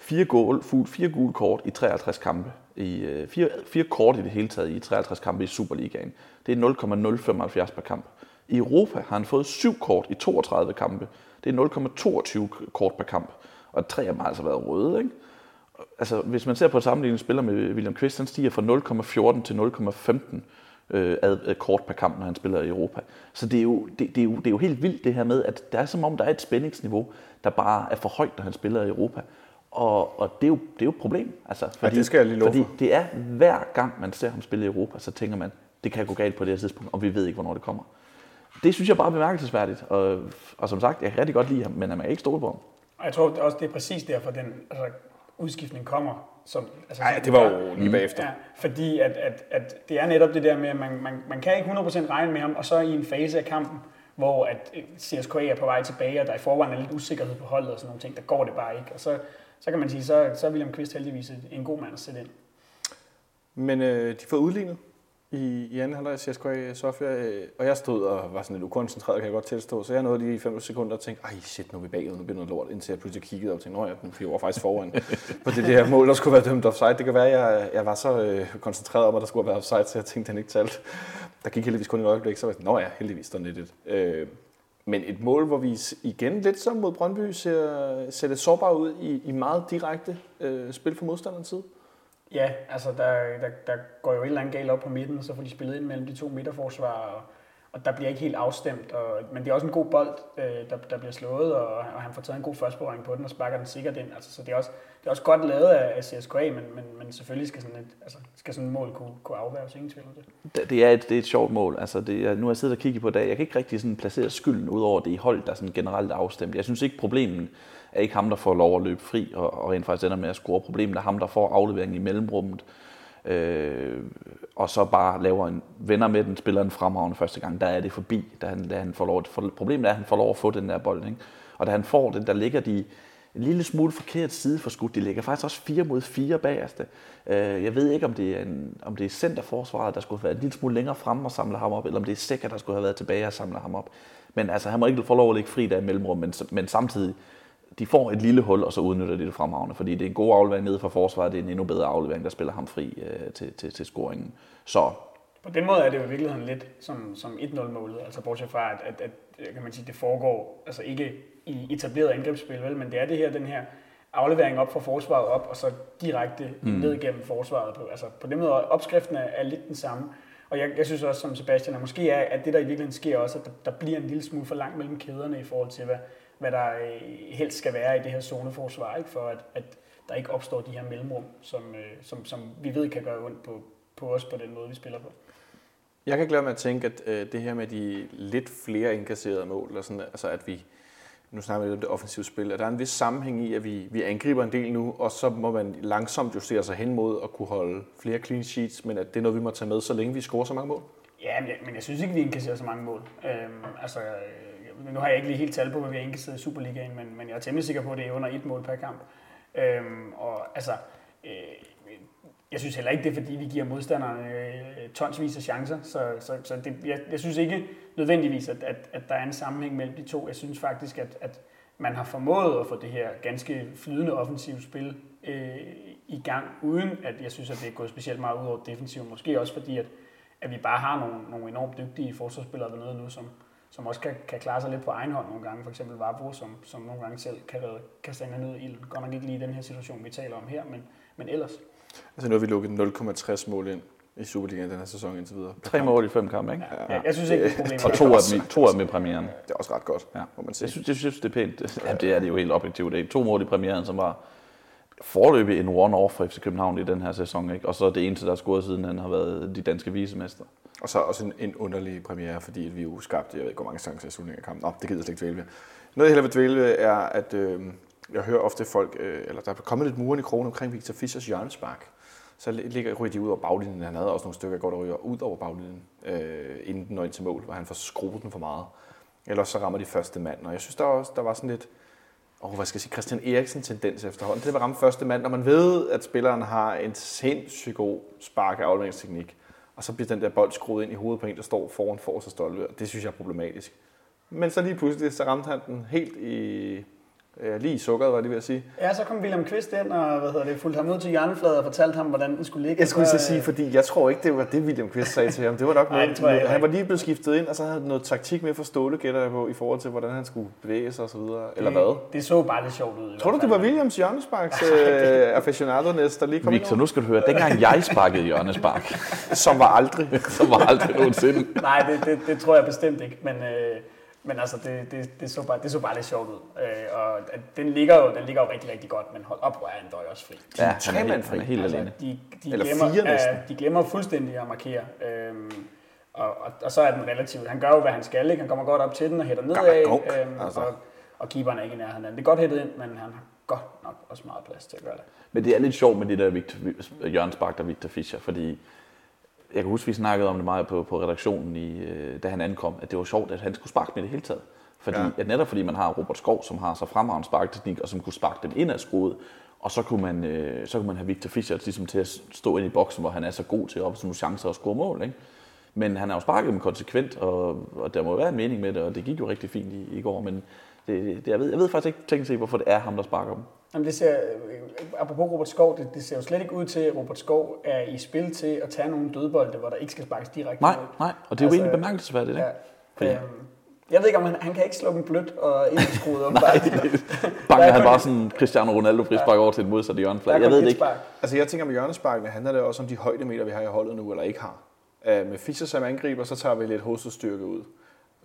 fire, gul, fire gule kort i 53 kampe. I, øh, fire, fire kort i det hele taget i 53 kampe i Superligaen. Det er 0,075 per kamp. I Europa har han fået syv kort i 32 kampe. Det er 0,22 kort per kamp. Og tre af dem har altså været røde. Ikke? Altså, hvis man ser på sammenligning spiller med William Quist, han stiger fra 0,14 til 0,15 øh, ad, kort per kamp, når han spiller i Europa. Så det er, jo, det, det, er jo, det er jo helt vildt det her med, at der er som om, der er et spændingsniveau, der bare er for højt, når han spiller i Europa. Og, og det, er jo, det er jo et problem. Altså, fordi, ja, det skal jeg lige love Fordi det er hver gang, man ser ham spille i Europa, så tænker man, det kan gå galt på det her tidspunkt, og vi ved ikke, hvornår det kommer. Det synes jeg bare er bemærkelsesværdigt. Og, og som sagt, jeg kan rigtig godt lide ham, men man kan ikke stole på ham. Og jeg tror også, det er præcis derfor, den altså, udskiftning kommer. Som, altså, Ej, det var jo lige bagefter. Ja, fordi at, at, at det er netop det der med, at man, man, man kan ikke 100% regne med ham, og så i en fase af kampen, hvor at CSKA er på vej tilbage, og der i forvejen er lidt usikkerhed på holdet og sådan nogle ting, der går det bare ikke. Og så, så kan man sige, så, så er William Kvist heldigvis en god mand at sætte ind. Men øh, de får udlignet i, i anden halvleg i CSKA Sofia, øh, og jeg stod og var sådan lidt ukoncentreret, kan jeg godt tilstå, så jeg nåede lige i 5 sekunder og tænkte, ej shit, nu er vi bagud, nu bliver noget lort, indtil jeg pludselig kiggede og tænkte, nå ja, vi var faktisk foran [LAUGHS] på det, her mål, der skulle være dømt offside. Det kan være, at jeg, jeg var så øh, koncentreret om, at der skulle være offside, så jeg tænkte, han ikke talte. Der gik heldigvis kun et øjeblik, så var jeg nå ja, heldigvis, der nettet. Øh, men et mål, hvor vi igen lidt som mod Brøndby ser, ser det sårbare ud i, i meget direkte øh, spil fra modstanderens side. Ja, altså der, der, der går jo et eller andet galt op på midten, så får de spillet ind mellem de to midterforsvar, og, og der bliver ikke helt afstemt. Og, men det er også en god bold, øh, der, der bliver slået, og, og han får taget en god førstberøring på den og sparker den sikkert ind. Altså, så det er, også, det er også godt lavet af, CSKA, men, men, men selvfølgelig skal sådan et, altså, skal sådan et mål kunne, kunne afværges, ingen tvivl om det. Det er et, det er et sjovt mål. Altså, det er, nu har jeg siddet og kigget på det, jeg kan ikke rigtig sådan placere skylden ud over det i hold, der sådan generelt er afstemt. Jeg synes ikke problemet er ikke ham, der får lov at løbe fri og, og rent faktisk ender med at score. Problemet er ham, der får afleveringen i mellemrummet, øh, og så bare laver en venner med den, spiller en fremragende første gang. Der er det forbi, da han, da han får lov. For, problemet er, at han får lov at få den der bold. Ikke? Og da han får den, der ligger de en lille smule forkert side for skud. De ligger faktisk også 4 mod 4 bagerste. Øh, jeg ved ikke, om det er, en, om det er centerforsvaret, der skulle have været en lille smule længere frem og samle ham op, eller om det er Sækker, der skulle have været tilbage og samle ham op. Men altså, han må ikke få lov at ligge fri der i mellemrum, men, men samtidig, de får et lille hul, og så udnytter de det fremragende, fordi det er en god aflevering nede fra forsvaret, det er en endnu bedre aflevering, der spiller ham fri øh, til, til, til scoringen. Så på den måde er det jo i virkeligheden lidt som, som 1-0-målet, altså bortset fra, at, at, at kan man sige, det foregår altså ikke i etableret angrebsspil, vel, men det er det her, den her aflevering op fra forsvaret op, og så direkte mm. ned gennem forsvaret. På, altså på den måde, opskriften er, er lidt den samme. Og jeg, jeg synes også, som Sebastian, at måske er, at det, der i virkeligheden sker også, at der, der bliver en lille smule for langt mellem kæderne i forhold til, hvad, hvad der øh, helst skal være i det her zoneforsvar, ikke? for at, at der ikke opstår de her mellemrum, som, øh, som, som vi ved kan gøre ondt på, på os på den måde, vi spiller på. Jeg kan ikke lade med at tænke, at øh, det her med de lidt flere indkasserede mål, eller sådan, altså at vi, nu snakker vi lidt om det offensive spil, at der er en vis sammenhæng i, at vi, vi angriber en del nu, og så må man langsomt justere sig hen mod at kunne holde flere clean sheets, men at det er noget, vi må tage med, så længe vi scorer så mange mål? Ja, men jeg, men jeg synes ikke, vi indkasserer så mange mål. Øhm, altså, jeg, nu har jeg ikke lige helt tal på, hvad vi har indkasseret i Superligaen, men, men jeg er temmelig sikker på, at det er under et mål per kamp. Øhm, og altså, øh, jeg synes heller ikke, det er fordi, vi giver modstanderne øh, tonsvis af chancer. Så, så, så det, jeg, jeg synes ikke nødvendigvis, at, at, at der er en sammenhæng mellem de to. Jeg synes faktisk, at, at man har formået at få det her ganske flydende offensive spil øh, i gang, uden at jeg synes, at det er gået specielt meget ud over defensivt. Måske også fordi, at, at vi bare har nogle, nogle enormt dygtige forsvarsspillere dernede nu, som, som også kan, kan klare sig lidt på egen hånd nogle gange. For eksempel Varbro, som, som nogle gange selv kan kan en ud i ilden. Godt nok ikke lige i den her situation, vi taler om her, men, men ellers. Altså nu har vi lukket 0,60 mål ind i Superligaen den her sæson indtil videre. Tre mål i fem kampe, ikke? Ja, ja. jeg synes ikke, det er problemet. Og to af dem, to af dem i premieren. Det er også ret godt, ja. må man sige. Jeg synes, jeg synes, det er pænt. [LAUGHS] Ja, det er det jo helt objektivt. Det er to mål i premieren, som var forløbig en one-off for FC København i den her sæson. Ikke? Og så det eneste, der er scoret siden han har været de danske visemester. Og så også en, en underlig premiere, fordi vi jo skabte, jeg ved ikke, hvor mange chancer i slutningen af kampen. Nå, det gider jeg slet ikke dvæle ved. Noget, jeg hellere vil dvæle ved, er, at øh, jeg hører ofte folk, øh, eller der er kommet lidt muren i krogen omkring Victor Fischers hjørnespark så ligger, ryger de ud over baglinjen. Han havde også nogle stykker går, der ryger ud over baglinjen, øh, inden den når ind til mål, hvor han får skruet den for meget. Ellers så rammer de første mand. Og jeg synes, der, også, der var sådan lidt, oh, hvad skal jeg sige, Christian Eriksen tendens efterhånden Det at ramme første mand, når man ved, at spilleren har en sindssygt god spark af afleveringsteknik, og så bliver den der bold skruet ind i hovedet på en, der står foran for sig stolpe. Det synes jeg er problematisk. Men så lige pludselig, så ramte han den helt i Øh, lige i sukkeret, var lige ved at sige. Ja, så kom William Kvist ind og hvad hedder det, fulgte ham ud til hjørnefladet og fortalte ham, hvordan den skulle ligge. Jeg skulle så, så sige, fordi jeg tror ikke, det var det, William Kvist sagde til ham. Det var nok [LAUGHS] noget, det jeg heller han var lige blevet skiftet ind, og så havde han noget taktik med for Ståle, gætter jeg på, i forhold til, hvordan han skulle bevæge sig osv. Eller hvad? Det, det så bare lidt sjovt ud. Tror du, det var. Williams hjørnesparks [LAUGHS] øh, aficionado næst, der lige kom Victor, nu skal du høre, dengang jeg sparkede hjørnespark? [LAUGHS] Som var aldrig. så var aldrig nogensinde. Nej, det, det, det, tror jeg bestemt ikke, men, øh, men altså, det, det, det, så bare, det så bare lidt sjovt ud. Øh, og den ligger, jo, den ligger jo rigtig, rigtig godt, men hold op, hvor er han dog også fri. Ja, han er Tre mand helt, han er helt Altså, alene. de, de, Eller glemmer, fire næsten. øh, de glemmer fuldstændig at markere. Øhm, og, og, og, så er den relativt. Han gør jo, hvad han skal. Ikke? Han kommer godt op til den og hætter nedad. øhm, altså. og, og keeperen er ikke i nærheden. af den. Det er godt hættet ind, men han har godt nok også meget plads til at gøre det. Men det er lidt sjovt med det der Victor, hjørnespark der Victor Fischer, fordi jeg kan huske, vi snakkede om det meget på, på redaktionen, i, øh, da han ankom, at det var sjovt, at han skulle sparke med det hele taget. Fordi, Ja. at netop fordi man har Robert Skov, som har så fremragende sparketeknik, og som kunne sparke den ind af skruet, og så kunne man, øh, så kunne man have Victor Fischer ligesom til at stå ind i boksen, hvor han er så god til at opsætte nogle chancer og score mål. Ikke? Men han har jo sparket dem konsekvent, og, og der må jo være en mening med det, og det gik jo rigtig fint i, i går, men det, det, jeg, ved, jeg ved faktisk ikke tænkt sig, hvorfor det er ham, der sparker dem. Jamen, det ser, øh, apropos Robert Skov, det, det ser jo slet ikke ud til, at Robert Skov er i spil til at tage nogle dødbolde, hvor der ikke skal sparkes direkte Nej, nej, og det er jo Altså, egentlig bemærkelsesværdigt, ikke? Ja. Fordi- Øhm, jeg ved ikke, om han, han kan ikke slå dem blødt og ind i skruet [LAUGHS] om. Nej, banker Der er han bare sådan Cristiano Ronaldo frispark over til et modsatte er Jeg ved det ikke. spark. Altså jeg tænker med hjørnesparkene handler det også om de højdemeter, vi har i holdet nu, eller ikke har. Uh, med Fischer som angriber, så tager vi lidt hovedstyrke ud.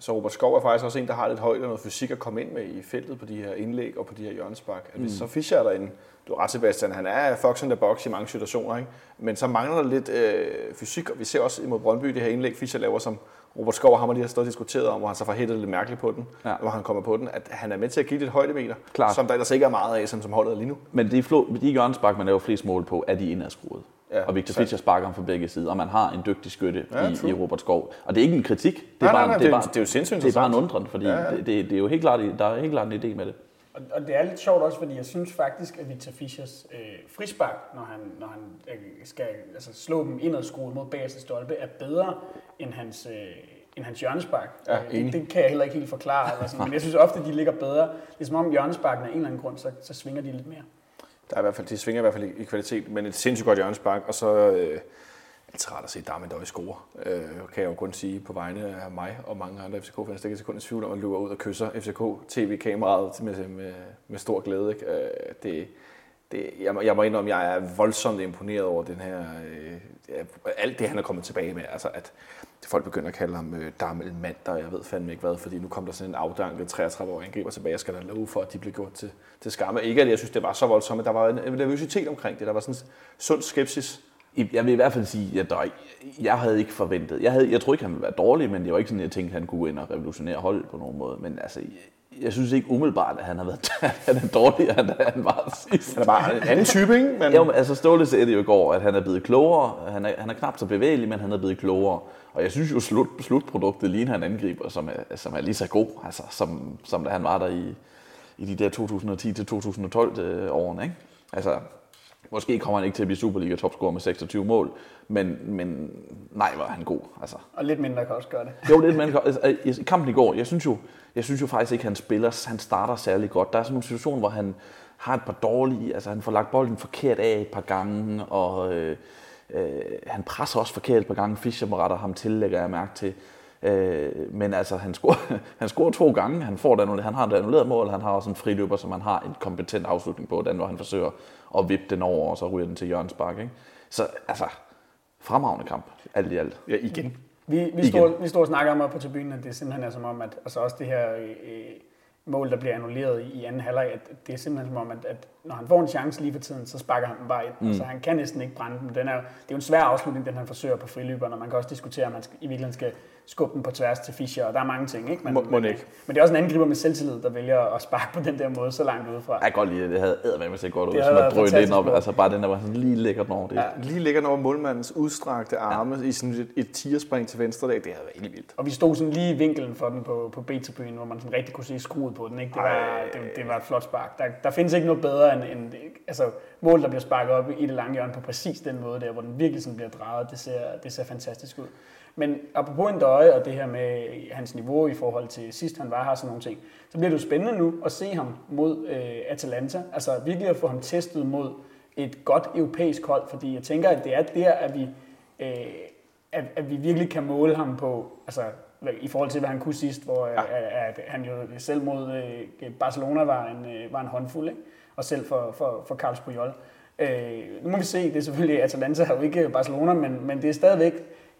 Så Robert Skov er faktisk også en, der har lidt højde og noget fysik at komme ind med i feltet på de her indlæg og på de her hjørnespark. At hvis så Fischer er derinde, du er ret Sebastian, han er fox in the box i mange situationer, ikke? men så mangler der lidt øh, fysik, og vi ser også imod Brøndby det her indlæg, Fischer laver, som Robert Skov og ham har lige har stået og diskuteret om, hvor han så får hættet lidt mærkeligt på den, Ja. hvor han kommer på den, at han er med til at give lidt højdemeter, Klart. som der ellers ikke er meget af, som, som holdet er lige nu. Men de, flå, de hjørnespark, man laver flest mål på, er de indadskruet. Ja, og Victor. Fischer sparker ham fra begge sider, og man har en dygtig skytte Ja, i, true. i Robert Skov. Og det er ikke en kritik, det er Nej, bare, nej, nej, det er det bare, det jo sindssygt det er bare en undren, fordi Ja, ja. Det, det, det, er jo helt klart, der er helt klart en idé med det. Og, og det er lidt sjovt også, fordi jeg synes faktisk, at Victor Fischers øh, frispark, når han, når han øh, skal altså, slå dem indadskruet mod bagerste stolpe, er bedre end hans, øh, end hans hjørnespark. Ja, Øh, det, det kan jeg heller ikke helt forklare. Eller sådan. Men jeg synes ofte, de ligger bedre. Det er som om hjørnesparken af en eller anden grund, så, så svinger de lidt mere. Der er i hvert fald, de svinger i hvert fald i, i kvalitet, men et sindssygt godt hjørnespark, og så øh, altid rart at se Darmendøj score, øh, kan jeg jo kun sige på vegne af mig og mange andre FCK-fans. Det kan sekundens tvivl om, at løber ud og kysser FCK-tv-kameraet med, med, med stor glæde. Ikke? Øh, det, det, jeg, må, jeg må indrømme, at jeg er voldsomt imponeret over den her, øh, alt det, han er kommet tilbage med. Altså, at folk begynder at kalde ham øh, Darmel Mander, og jeg ved fandme ikke hvad, fordi nu kom der sådan en afdanket 33-årig angriber tilbage. Jeg skal da love for, at de blev gjort til, til skamme. Ikke at jeg synes, det var så voldsomt, men der var en, en nervøsitet omkring det. Der var sådan en sund skepsis. Jeg vil i hvert fald sige, at der, jeg havde ikke forventet. Jeg, havde, jeg troede ikke, han ville være dårlig, men det var ikke sådan, at jeg tænkte, at han kunne gå ind og revolutionere holdet på nogen måde. Men altså, jeg, synes ikke umiddelbart, at han har været [LAUGHS] han er dårligere, end han var sidst. Han er bare en anden type, ikke? Men, Jo, altså Ståle sagde det jo i går, at han er blevet klogere. Han er, han er knap så bevægelig, men han er blevet klogere. Og jeg synes jo, slut, slutproduktet ligner han angriber, som er, som er lige så god, altså, som, som da han var der i, i de der 2010-2012 øh, årene. Ikke? Altså, måske kommer han ikke til at blive Superliga-topscorer med 26 mål, men, men nej, var han god. Altså, Og lidt mindre kan også gøre det. jo, lidt men altså, i kampen i går, jeg synes jo, jeg synes jo faktisk ikke, at han spiller, han starter særlig godt. Der er sådan nogle situationer, hvor han har et par dårlige, altså han får lagt bolden forkert af et par gange, og øh, øh, han presser også forkert et par gange. Fischer må retter ham til, lægger jeg mærke til. Øh, men altså, han scorer, [LAUGHS] han scorer to gange, han, får det, han har et annulleret mål, han har også en friløber, som han har en kompetent afslutning på, den hvor han forsøger at vippe den over, og så ryger den til Jørgens Bak. Ikke? Så altså, fremragende kamp, alt i alt. ja, igen. Vi, vi, stod, vi stod og snakkede om på tribunen, at det simpelthen er som om, at altså også det her øh, øh, mål, der bliver annulleret i, anden halvleg, at det er simpelthen som om, at, at når han får en chance lige for tiden, så sparker han den bare ind. Mm. Altså han kan næsten ikke brænde den. den er, det er jo en svær afslutning, den han forsøger på friløberne, og man kan også diskutere, om man skal, i virkeligheden skal skubbe den på tværs til Fischer, og der er mange ting, ikke? Men, Må- må men, ikke. men det er også en angriber med selvtillid, der vælger at sparke på den der måde så langt udefra. Jeg kan godt lide det. Det havde ædermame set godt ud, Det sådan at drøne ind op. Altså bare den der var sådan lige lækkert over det. Ja. Lige ligger den over målmandens udstrakte arme ja. i sådan et, et tierspring til venstre dag. Det havde været helt vildt. Og vi stod sådan lige i vinkelen for den på, på B-tribunen, hvor man sådan rigtig kunne se skruet på den. Ikke? Det, var, Ej. det, det var et flot spark. Der, der findes ikke noget bedre end, end altså, mål, der bliver sparket op i det lange hjørne på præcis den måde der, hvor den virkelig sådan bliver drejet. Det ser, det ser fantastisk ud. Men apropos en døje og det her med hans niveau i forhold til sidst han var her, sådan nogle ting, så bliver det jo spændende nu at se ham mod øh, Atalanta. Altså virkelig at få ham testet mod et godt europæisk hold, fordi jeg tænker, at det er der, at vi, øh, at, at vi virkelig kan måle ham på, altså i forhold til, hvad han kunne sidst, hvor ja. at, at han jo selv mod øh, Barcelona var en, øh, var en håndfuld, ikke? og selv for, for, for Carlos Puyol. Øh, nu må vi se, det er selvfølgelig, Atalanta har jo ikke Barcelona, men, men det er stadigvæk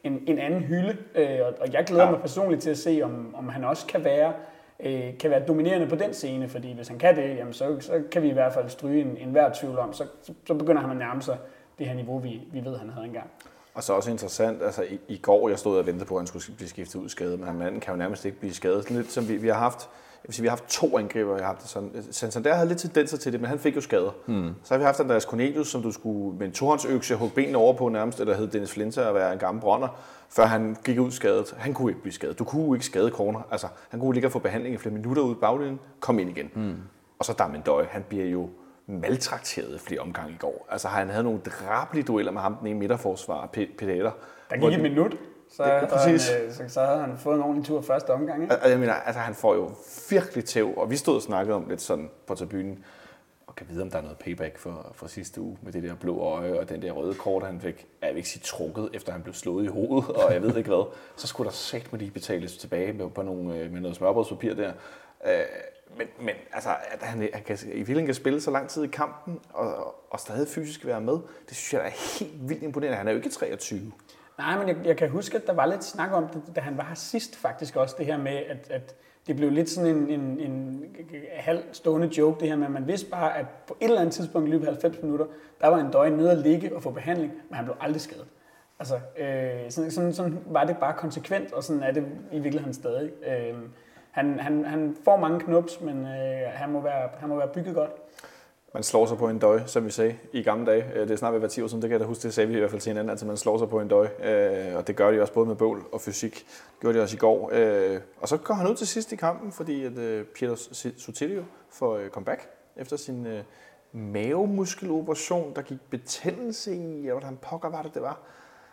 en, en anden hylde, øh, og jeg glæder ja. mig personligt til at se, om, om han også kan være øh, kan være dominerende på den scene, fordi hvis han kan det, jamen så, så kan vi i hvert fald stryge en, en hver tvivl om, så, så, så begynder han at nærme sig det her niveau, vi, vi ved, han havde engang. Og så også interessant, altså i, i går, jeg stod og ventede på, at han skulle blive skiftet ud skadet, men manden kan jo nærmest ikke blive skadet. Lidt som vi, vi har haft, jeg vil sige, vi har haft to angriber, jeg har haft det sådan. Santander havde lidt tendenser til det, men han fik jo skader. Hmm. Så har vi haft Andreas Cornelius, som du skulle med en tohåndsøkse hugge benene over på nærmest, eller hed Dennis Flinter at være en gammel bronner, før han gik ud skadet. Han kunne ikke blive skadet. Du kunne ikke skade corner. Altså, han kunne ligge og få behandling i flere minutter ud i baglinjen, kom ind igen. Hmm. Og så Damien Døj, han bliver jo maltrakteret flere omgange i går. Altså han havde nogle drabelige dueller med ham, den ene midterforsvar, Peter. Der gik et minut, så, det, præcis. Han, øh, så, så havde han fået en ordentlig tur første omgang. Ikke? Jeg mener, altså han får jo virkelig tæv, og vi stod og snakkede om lidt sådan på tribunen, og kan vide, om der er noget payback for, for sidste uge med det der blå øje og den der røde kort, han fik, jeg vil ikke sige trukket, efter han blev slået i hovedet, [LAUGHS] og jeg ved ikke hvad. Så skulle der sagt med de betales tilbage med, på nogle, øh, med noget smørbrødspapir der. Øh, men, men altså, at han, han kan, i virkeligheden kan spille så lang tid i kampen og, og stadig fysisk være med, det synes jeg er helt vildt imponerende. Han er jo ikke 23. Nej, men jeg, jeg kan huske, at der var lidt snak om det, da han var her sidst faktisk også, det her med, at, at det blev lidt sådan en, en, en halv stående joke, det her med, at man vidste bare, at på et eller andet tidspunkt i løbet af 90 minutter, der var en døgn nede at ligge og få behandling, men han blev aldrig skadet. Altså, øh, sådan, sådan, sådan var det bare konsekvent, og sådan er det i virkeligheden stadig. Øh, han, han, han får mange knups, men øh, han, må være, han må være bygget godt. Man slår sig på en døj, som vi sagde i gamle dage. Øh, det er snart ved hver 10 år siden, det kan jeg da huske, det sagde vi i hvert fald til hinanden, altså man slår sig på en døj. Øh, og det gør de også både med bål og fysik. Det gjorde de også i går. Øh, og så går han ud til sidst i kampen, fordi at Pietro Sotilio får comeback efter sin mavemuskeloperation, der gik betændelse i, hvordan pokker var det, det var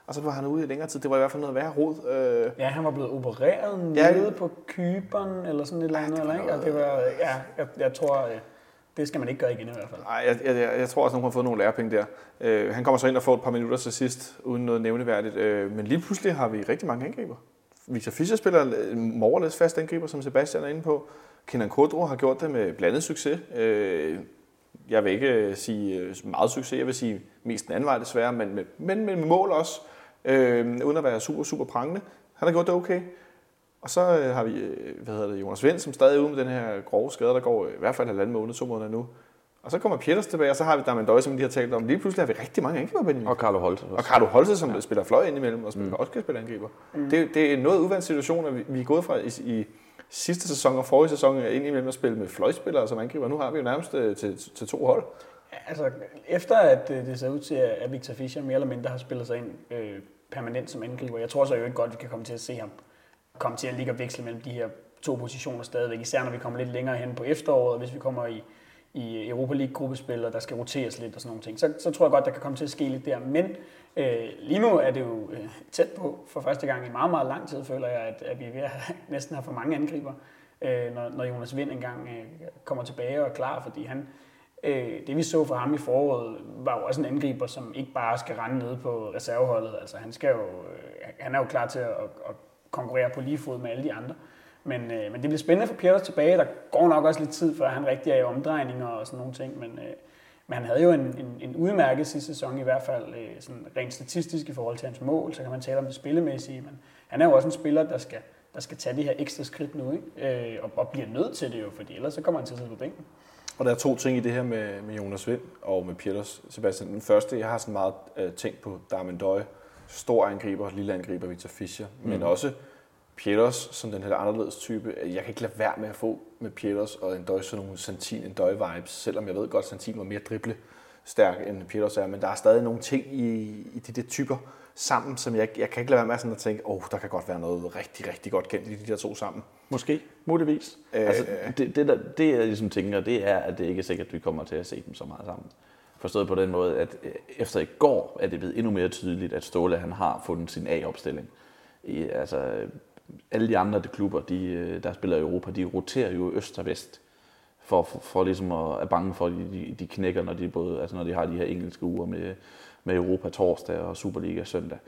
og så var han ude i længere tid. Det var i hvert fald noget værre rod. Øh. Ja, han var blevet opereret nede ja, på Kyberen, eller sådan et eller andet. Ja, det, eller, ikke? Og det var, ja, jeg, jeg tror, øh, det skal man ikke gøre igen i hvert fald. Nej, jeg, jeg, jeg, tror også, at nogen har fået nogle lærepenge der. Øh, han kommer så ind og får et par minutter til sidst, uden noget nævneværdigt. Øh, men lige pludselig har vi rigtig mange angriber. Victor Fischer spiller morgerlæs fast angriber, som Sebastian er inde på. Kenan Kodro har gjort det med blandet succes. Øh, jeg vil ikke øh, sige øh, meget succes, jeg vil sige mest den anden vej desværre, men med, men med mål også øh, uden at være super, super prangende. Han har gjort det okay. Og så øh, har vi øh, hvad hedder det, Jonas Vind, som stadig er ude med den her grove skade, der går øh, i hvert fald halvanden måned, to måneder nu. Og så kommer Pieters tilbage, og så har vi Damien Døje, som de har talt om. Lige pludselig har vi rigtig mange angriber, Benjamin. Og Carlo Holte. Og Carlo Holte, som ja. spiller fløj indimellem, og mm. også kan spille angriber. Mm. Det, det er noget uvandt situation, at vi, vi er gået fra i, i sidste sæson og forrige sæson indimellem at spille med fløjspillere som angriber. Nu har vi jo nærmest øh, til, til to hold. Altså, efter at det ser ud til, at Victor Fischer mere eller mindre har spillet sig ind øh, permanent som angriber. Jeg tror så jo ikke godt, vi kan komme til at se ham komme til at ligge og veksle mellem de her to positioner stadigvæk, især når vi kommer lidt længere hen på efteråret, og hvis vi kommer i, i Europa League-gruppespil, og der skal roteres lidt og sådan nogle ting, så, så tror jeg godt, der kan komme til at ske lidt der. Men øh, lige nu er det jo øh, tæt på for første gang i meget, meget lang tid, føler jeg, at, at vi er ved at [LAUGHS] næsten har for mange angriber, øh, når, når Jonas Vind engang øh, kommer tilbage og er klar, fordi han, Øh, det vi så for ham i foråret, var jo også en angriber, som ikke bare skal rende ned på reserveholdet. Altså han, skal jo, øh, han er jo klar til at, at konkurrere på lige fod med alle de andre. Men, øh, men det bliver spændende for Peter tilbage. Der går nok også lidt tid, før han rigtig er i omdrejninger og sådan nogle ting. Men, øh, men han havde jo en, en, en udmærket sidste sæson i hvert fald, øh, sådan rent statistisk i forhold til hans mål. Så kan man tale om det spillemæssige, men han er jo også en spiller, der skal, der skal tage de her ekstra skridt nu, ikke? Øh, og, og bliver nødt til det jo, fordi ellers så kommer han til at sidde på bænken. Og der er to ting i det her med, med Jonas Vind og med Peters, Sebastian. Den første, jeg har sådan meget øh, tænkt på Darmen Døje. Stor angriber, lille angriber, Victor Fischer. Mm. Men også Pieters som den her anderledes type. Jeg kan ikke lade være med at få med Pieters og en Døje sådan nogle Santin, en Døje vibes. Selvom jeg ved godt, at Santin var mere drible stærk end Pieters er. Men der er stadig nogle ting i, i de der typer, sammen, som jeg, jeg kan ikke lade være med sådan at tænke, åh, oh, der kan godt være noget rigtig, rigtig godt kendt i de der to sammen. Måske, muligvis. Øh, altså, det, det, der, det, jeg ligesom tænker, det er, at det ikke er sikkert, at vi kommer til at se dem så meget sammen. Forstået på den måde, at øh, efter i går er det blevet endnu mere tydeligt, at Ståle han har fundet sin A-opstilling. i, altså, alle de andre de klubber, de, øh, der spiller i Europa, de roterer jo øst og vest for, for, for ligesom at er bange for, at de, de knækker, når de, både, altså når de har de her engelske uger med, med Europa torsdag og Superliga søndag.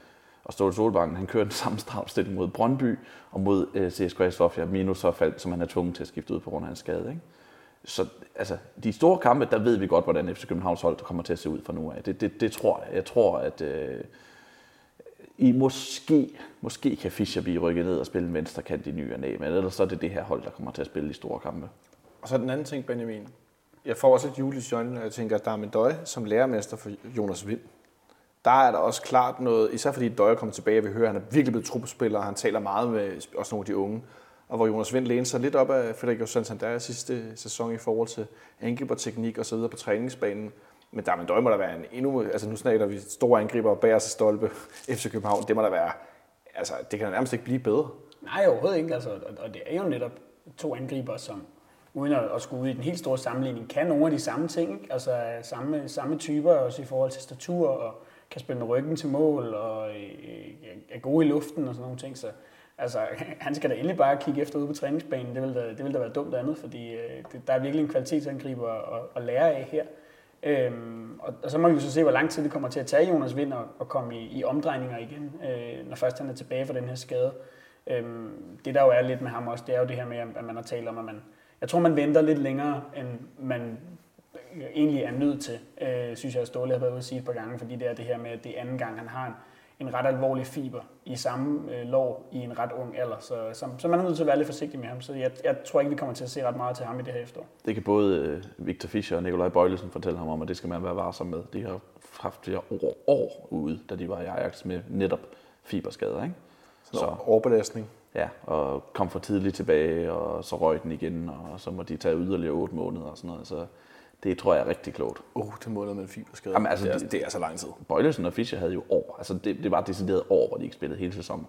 Og Ståle Solbakken, han kører den samme strafstilling mod Brøndby og mod øh, CSKA Sofia, minus så som han er tvunget til at skifte ud på grund af hans skade. Ikke? Så altså, de store kampe, der ved vi godt, hvordan FC Københavns hold kommer til at se ud fra nu af. Det, det, det tror jeg. Jeg tror, at øh, i måske, måske kan Fischer blive rykket ned og spille en venstre kant i ny og næ, men ellers så er det det her hold, der kommer til at spille de store kampe. Og så den anden ting, Benjamin. Jeg får også et julis i og jeg tænker, at der er med Døje som lærermester for Jonas Vind. Der er der også klart noget, især fordi Døje kommer tilbage, og vi hører, at han er virkelig blevet truppespiller, og han taler meget med også nogle af de unge. Og hvor Jonas Vind lænede sig lidt op af Federico Santander sidste sæson i forhold til angriberteknik og så videre på træningsbanen. Men der men der må der være en endnu... Altså nu snakker vi store angriber og bærer sig stolpe [LAUGHS] FC København. Det må der være... Altså, det kan nærmest ikke blive bedre. Nej, overhovedet ikke. Altså, og det er jo netop to angriber, som uden at, skulle ud i den helt store sammenligning, kan nogle af de samme ting. Ikke? Altså samme, samme typer, også i forhold til statur, og kan spille med ryggen til mål, og øh, øh, er gode i luften og sådan nogle ting. Så altså, [LAUGHS] han skal da endelig bare kigge efter ude på træningsbanen. Det vil da, det vil da være dumt andet, fordi øh, det, der er virkelig en kvalitetsangriber at, at lære af her. Øhm, og, og så må vi så se, hvor lang tid det kommer til at tage Jonas Vind og, og komme i, i omdrejninger igen, øh, når først han er tilbage fra den her skade. Øhm, det der jo er lidt med ham også, det er jo det her med, at man har talt om, at man, jeg tror, man venter lidt længere, end man øh, egentlig er nødt til, øh, synes jeg, Ståle har været ude at sige et par gange, fordi det er det her med, at det er anden gang, han har en, en ret alvorlig fiber i samme øh, lår i en ret ung alder. Så, så, så man er nødt til at være lidt forsigtig med ham. Så jeg, jeg tror ikke, vi kommer til at se ret meget til ham i det her efterår. Det kan både øh, Victor Fischer og Nikolaj Bøjlesen fortælle ham om, at det skal man være varsom med. De har haft flere år, år ude, da de var i Ajax med netop fiberskader. Ikke? Så, så overbelastning. Ja, og kom for tidligt tilbage, og så røg den igen, og så må de tage yderligere 8 måneder og sådan noget. Så det tror jeg er rigtig klogt. Uh, det måneder med en fiberskade. Jamen, altså, det, er, det er så lang tid. Bøjlesen og Fischer havde jo år. Altså, det, det var decideret år, hvor de ikke spillede hele sæsonen.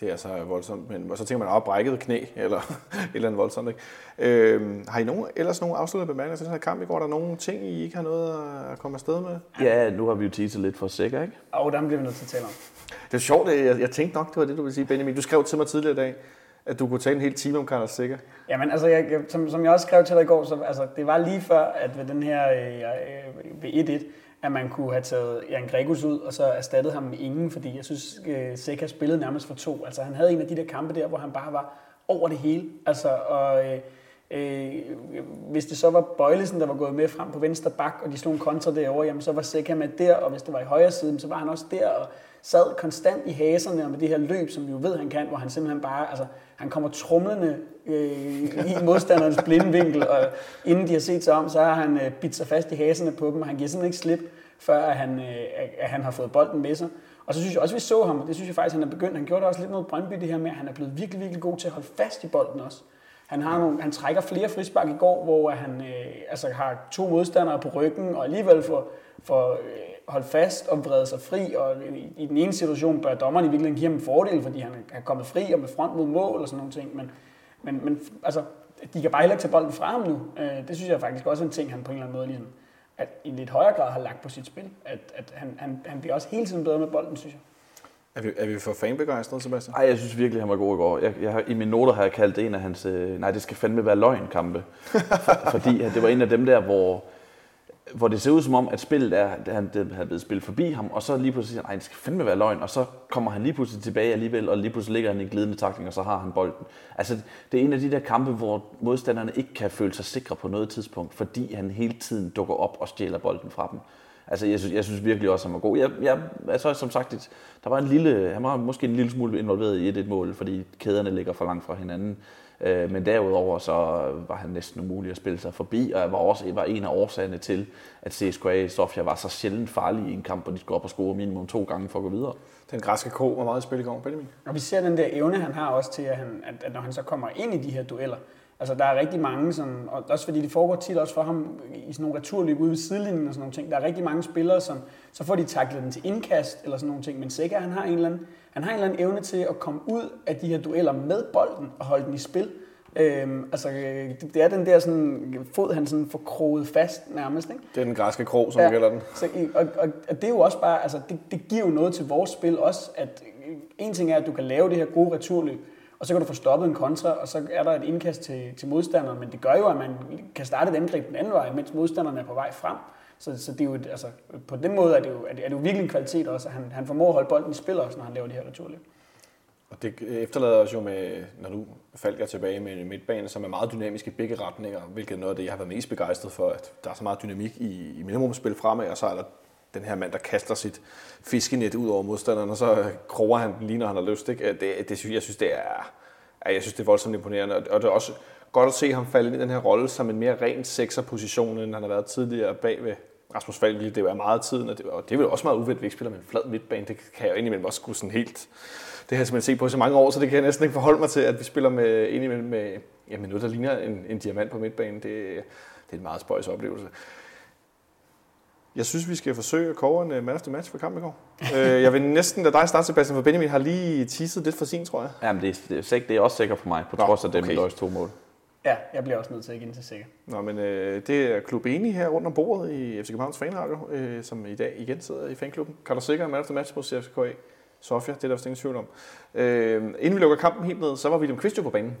Det er så voldsomt. Men, og så tænker man, at brækket knæ, eller [LAUGHS] et eller andet voldsomt. Ikke? Øhm, har I nogen, ellers nogle afsluttende bemærkninger til den her kamp i går? Er der nogle ting, I ikke har noget at komme afsted med? Ja, nu har vi jo teaset lidt for sikker, ikke? Og oh, dem bliver vi nødt til at tale om. Det er sjovt, jeg, jeg tænkte nok, det var det, du ville sige, Benjamin. Du skrev til mig tidligere i dag, at du kunne tale en hel time om Carlos Sikker? Jamen, altså, jeg, jeg, som, som jeg også skrev til dig i går, så altså, det var lige før, at ved den her øh, øh ved 1-1, at man kunne have taget Jan Gregus ud, og så erstattet ham med ingen, fordi jeg synes, øh, Sikker spillede nærmest for to. Altså, han havde en af de der kampe der, hvor han bare var over det hele. Altså, og, øh, Øh, hvis det så var Bøjlesen, der var gået med frem på venstre bak, og de slog en kontra derovre, jamen så var Seca med der, og hvis det var i højre side, så var han også der, og sad konstant i haserne og med det her løb, som vi jo ved, han kan, hvor han simpelthen bare, altså, han kommer trumlende øh, i modstanderens blinde vinkel, og inden de har set sig om, så har han øh, bidt sig fast i haserne på dem, og han giver simpelthen ikke slip, før at han, øh, at han har fået bolden med sig. Og så synes jeg også, at vi så ham, og det synes jeg faktisk, han er begyndt. Han gjorde det også lidt noget Brøndby, det her med, at han er blevet virkelig, virkelig god til at holde fast i bolden også. Han, har nogle, han trækker flere frispark i går, hvor han øh, altså har to modstandere på ryggen, og alligevel får, får øh, holdt fast og vrede sig fri. Og i, i den ene situation bør dommeren i virkeligheden give ham en fordel, fordi han er kommet fri og med front mod mål og sådan nogle ting. Men, men, men altså, de kan bare heller ikke tage bolden fra ham nu. Øh, det synes jeg faktisk også er en ting, han på en eller anden måde ligesom, at i lidt højere grad har lagt på sit spil. At, at han, han, han bliver også hele tiden bedre med bolden, synes jeg. Er vi, er vi for fanbegejstrede, Sebastian? Nej, jeg synes virkelig, han var god i går. Jeg, jeg, I mine noter har jeg kaldt det en af hans, øh, nej, det skal fandme være løgnkampe. For, [LAUGHS] fordi det var en af dem der, hvor, hvor det ser ud som om, at spillet er, han det havde blevet spillet forbi ham, og så lige pludselig siger han, nej, det skal fandme være løgn, og så kommer han lige pludselig tilbage alligevel, og lige pludselig ligger han i en glidende takling, og så har han bolden. Altså, det er en af de der kampe, hvor modstanderne ikke kan føle sig sikre på noget tidspunkt, fordi han hele tiden dukker op og stjæler bolden fra dem. Altså, jeg synes, jeg synes virkelig også, at han var god. Jeg, jeg, altså, som sagt, der var en lille, han var måske en lille smule involveret i et, et mål, fordi kæderne ligger for langt fra hinanden. Øh, men derudover så var han næsten umulig at spille sig forbi, og var også var en af årsagerne til, at CSKA Sofia var så sjældent farlig i en kamp, hvor de skulle op og score minimum to gange for at gå videre. Den græske ko var meget spil i går, Benjamin. Og vi ser den der evne, han har også til, at, han, at, at når han så kommer ind i de her dueller, Altså, der er rigtig mange, som, og også fordi det foregår tit også for ham i sådan nogle returløb ude ved sidelinjen og sådan nogle ting. Der er rigtig mange spillere, som så får de taklet den til indkast eller sådan nogle ting. Men sikkert, han har en eller anden, han har en eller anden evne til at komme ud af de her dueller med bolden og holde den i spil. Øhm, altså, det, det er den der sådan, fod, han sådan får kroget fast nærmest. Ikke? Det er den græske krog, som ja, vi kalder den. Så, og, og, og, det er jo også bare, altså, det, det giver jo noget til vores spil også, at en ting er, at du kan lave det her gode returløb, og så kan du få stoppet en kontra, og så er der et indkast til, til modstanderen, men det gør jo, at man kan starte et angreb den anden vej, mens modstanderen er på vej frem. Så, så det er jo, et- altså, på den måde er det jo, er det, er det jo virkelig en kvalitet også, at han, han formår at holde bolden i spil også, når han laver de her returløb. Og det efterlader os jo med, når nu Falk er tilbage med en midtbane, som er meget dynamisk i begge retninger, hvilket er noget af det, jeg har været mest begejstret for, at der er så meget dynamik i, i minimumspil fremad, og så er der den her mand, der kaster sit fiskenet ud over modstanderen, og så øh, kroger han den lige, når han har lyst. Ikke? Øh, det, det, jeg synes, det er, jeg synes, det er voldsomt imponerende, og det er også godt at se ham falde ind i den her rolle som en mere ren sekserposition, end han har været tidligere bag ved Rasmus Falk. Det er meget tiden, og det, og det er vel også meget uventet, at vi ikke spiller med en flad midtbane. Det kan jeg jo indimellem også skulle sådan helt det har jeg simpelthen set på i så mange år, så det kan jeg næsten ikke forholde mig til, at vi spiller med, indimellem med, ja, med noget, der ligner en, en diamant på midtbanen. Det, det er en meget spøjs oplevelse. Jeg synes, vi skal forsøge at kåre en uh, man of the match for kampen i går. uh, jeg vil næsten lade dig starte, Sebastian, for Benjamin har lige teaset lidt for sin, tror jeg. Jamen, det, er, det, er, sikkert- det er også sikkert for mig, på Nå, trods af det okay. med Løjs to mål. Ja, jeg bliver også nødt til at give den til sikker. Nå, men øh, det er Klub Eni her rundt om bordet i FC Københavns Fanradio, øh, som i dag igen sidder i fanklubben. Kan du sikre man of the match mod CFKA Sofia? Det er der vist ingen tvivl om. Øh, inden vi lukker kampen helt ned, så var William Kvist på banen.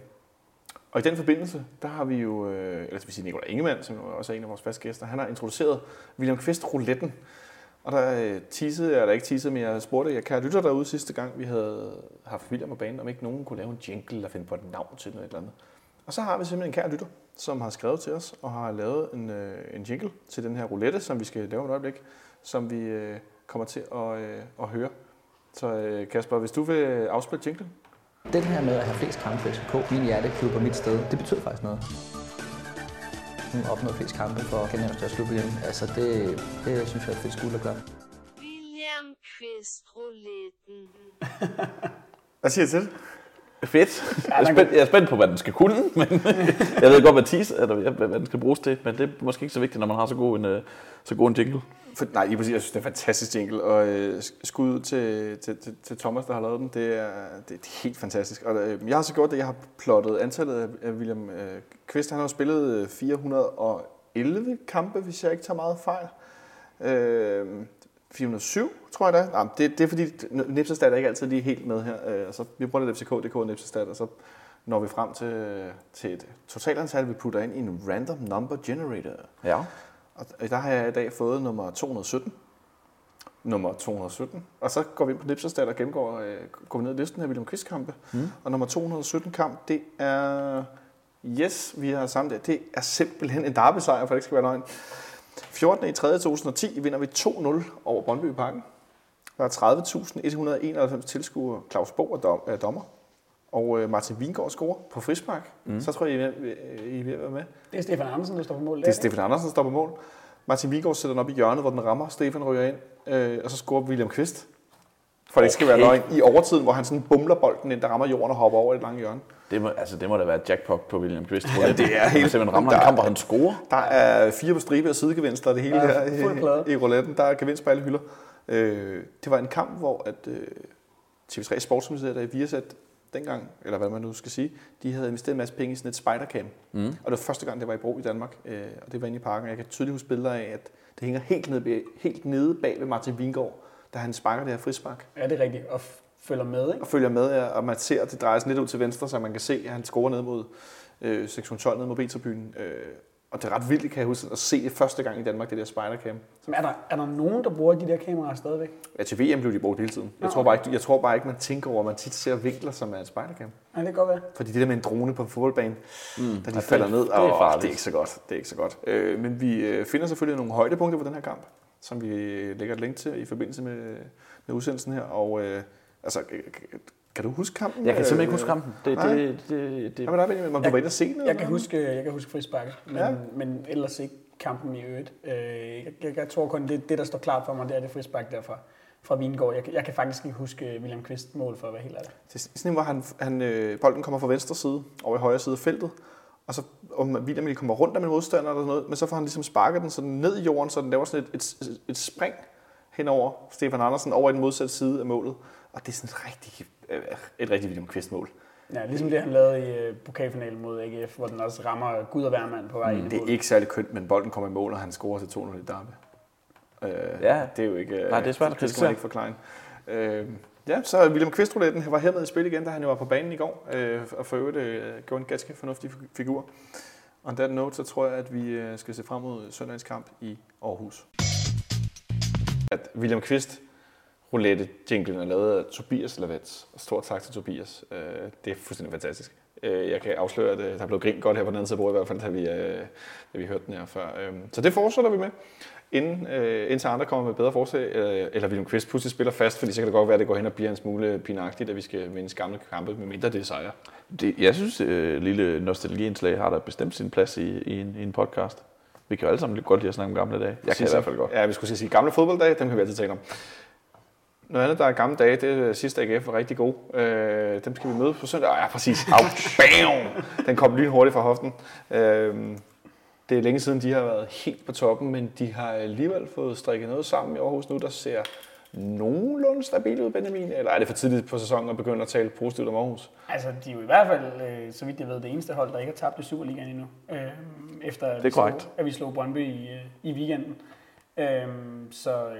Og i den forbindelse, der har vi jo, øh, eller skal vi sige Nicolai Ingemann, som også er en af vores faste gæster, han har introduceret William Kvist rouletten. Og der øh, teasede jeg, eller ikke teasede, men jeg spurgte jeg kære lytter derude sidste gang, vi havde haft William på banen, om ikke nogen kunne lave en jingle eller finde på et navn til noget eller andet. Og så har vi simpelthen en kær lytter, som har skrevet til os og har lavet en, øh, en jingle til den her roulette, som vi skal lave et øjeblik, som vi øh, kommer til at, øh, at høre. Så øh, Kasper, hvis du vil afspille jinglen. Den her med at have flest kampe for FCK, min hjerteklub og mit sted, det betyder faktisk noget. Nu opnået flest kampe for Kanarias største klub igen. Altså det, det synes jeg er et fedt skud at gøre. William Quist rouletten. [LAUGHS] Hvad siger du til det? Fedt. Jeg er, spændt, jeg er spændt på, hvad den skal kunne, [LAUGHS] men jeg ved godt, hvad, tease, eller hvad, hvad den skal bruges til, men det er måske ikke så vigtigt, når man har så god en, øh, så god en jingle. For, nej, lige præcis. Jeg synes, det er fantastisk jingle, og øh, skud til, til, til, til Thomas, der har lavet den. Det er, det, er helt fantastisk. Og, øh, jeg har så gjort det, jeg har plottet antallet af, William øh, Kvist. Han har jo spillet øh, 411 kampe, hvis jeg ikke tager meget fejl. Øh, 407, tror jeg da. Nej, det, det er fordi, Nipsestat er ikke altid lige helt med her. Øh, så vi bruger lidt FCK.dk og Nipsestat, og så når vi frem til, til et totalantal, vi putter ind i en random number generator. Ja. Og der har jeg i dag fået nummer 217. Nummer 217. Og så går vi ind på Nipserstat og gennemgår, øh, går vi ned i listen af William Kvist-kampe. Mm. Og nummer 217 kamp, det er... Yes, vi har samme der. Det er simpelthen en derby-sejr, for det ikke skal være løgn. 14. i 3. 2010 vinder vi 2-0 over Brøndby Parken. Der er 30.191 tilskuere. Claus Bo er dommer. Og øh, Martin Vingård scorer på frispark. Mm. Så tror jeg, I er I er ved at være med. Det er Stefan Andersen, der står på mål. Det er Stefan Andersen, der står på mål. Martin Vigård sætter den op i hjørnet, hvor den rammer. Stefan ryger ind, øh, og så scorer William Kvist. For det ikke skal være Okay. løgn. I overtiden, hvor han sådan bumler bolden ind, der rammer jorden og hopper over i et langt hjørne. Det må, altså, det må da være jackpot på William Kvist. Ja, det er helt- Han simpelthen rammer en der- kamp, hvor han scorer. Der er fire på stribe og sidegevinster, og det hele Ja, her i, i rouletten. Der er gevinst på alle hylder. Øh, det var en kamp, hvor at, øh, TV3 Sportsmuseet der i Viasat dengang, eller hvad man nu skal sige, de havde investeret en masse penge i sådan et spidercam. Mm. Og det var første gang, det var i brug i Danmark, øh, og det var inde i parken. Jeg kan tydeligt huske billeder af, at det hænger helt nede, bag- helt nede bag ved Martin Vingård, da han sparker det her frispark. Ja, det er rigtigt. Og f- følger med, ikke? Og følger med, ja, og man ser, at det drejer sig lidt ud til venstre, så man kan se, at han scorer ned mod øh, sektion 12, ned mod B-tribunen. Øh, og det er ret vildt, kan jeg huske, at se det første gang i Danmark, det der spidercam. Så er der, er der nogen, der bruger de der kameraer stadigvæk? Ja, til VM blev de brugt hele tiden. Jeg, Nå, tror bare ikke, jeg tror bare ikke, man tænker over, at man tit ser vinkler, som er et spidercam. Ja, det kan godt være. Fordi det der med en drone på en fodboldbane, mm. da de Ja, det- falder ned, det er åh, farligt. det er ikke så godt. Det er ikke så godt. Øh, men vi øh, finder selvfølgelig nogle højdepunkter på den her kamp, som vi lægger et link til i forbindelse med, med udsendelsen her. Og øh, altså, øh, kan du huske kampen? Jeg kan simpelthen ikke huske kampen. Det, Nej. det, det, det, Jamen, der er Benjamin. Må du Jeg- være inde og se den? Jeg kan huske, jeg kan huske frisparket, men, Ja. men ellers ikke kampen i øvrigt. Øh, jeg, jeg, jeg, tror kun, det, det, der står klart for mig, det er det frispark derfra fra Vingård. Jeg, jeg kan faktisk ikke huske William Kvist mål for at være helt ærlig. Det er sådan en, hvor han, han, øh, bolden kommer fra venstre side, over i højre side af feltet, og så om William lige kommer rundt om en modstander eller sådan noget, men så får han ligesom sparket den sådan ned i jorden, så den laver sådan et, et, et spring henover Stefan Andersen over i den modsatte side af målet. Og det er sådan et rigtig, øh, et rigtig William Kvist-mål. Ja, ligesom det, han lavede i øh, pokalfinalen mod AGF, hvor den også rammer Gud og hvermand på vej ind i Det er ikke særlig kønt, men bolden kommer i mål, og han scorer til 2-0 i Derby. Øh, Ja. Det er jo ikke... øh, Nej, det er svært at det, det skal man kritisere. ikke forklare. Øh, Ja, så William Kvistrouletten var hermed i spil igen, da han jo var på banen i går, øh, og for øvrigt øh, gjorde en ganske fornuftig fi- figur. On that note, så tror jeg, at vi øh, skal se frem mod søndagens kamp i Aarhus. At William Kvist roulette jinglen er lavet af Tobias Lavets, og stort tak til Tobias. Øh, det er fuldstændig fantastisk. Øh, jeg kan afsløre, at øh, der blev grint godt her på den anden side af bordet, i hvert fald, da vi, øh, da vi hørte den her før. Øh, så det fortsætter vi med inden, øh, indtil andre kommer med bedre forslag, øh, eller William Kvist pludselig spiller fast, fordi så kan det godt være, at det går hen og bliver en smule pinagtigt, at vi skal vinde gamle kampe, medmindre det er sejr. Det, jeg synes, øh, lille nostalgiindslag har da bestemt sin plads i, i, en, i en podcast. Vi kan jo alle sammen godt lide at snakke om gamle dage. Jeg kan i hvert fald godt. Ja, vi skulle sige gamle fodbolddage, dem kan vi altid tale om. Noget andet, der er gamle dage, det er sidste AGF var rigtig god. Øh, dem skal vi møde på søndag. Ja, præcis. Au, bam! Den kom lynhurtigt fra hoften. Øh, det er længe siden, de har været helt på toppen, men de har alligevel fået strikket noget sammen i Aarhus nu, der ser nogenlunde stabilt ud, Benjamin. Eller er det for tidligt på sæsonen at begynde at tale positivt om Aarhus? Altså, de er jo i hvert fald, øh, så vidt jeg ved, det eneste hold, der ikke har tabt i Superligaen endnu. Øh, efter at, Det er vi slog, korrekt. at vi slog Brøndby i, øh, i weekenden. Øh, så øh,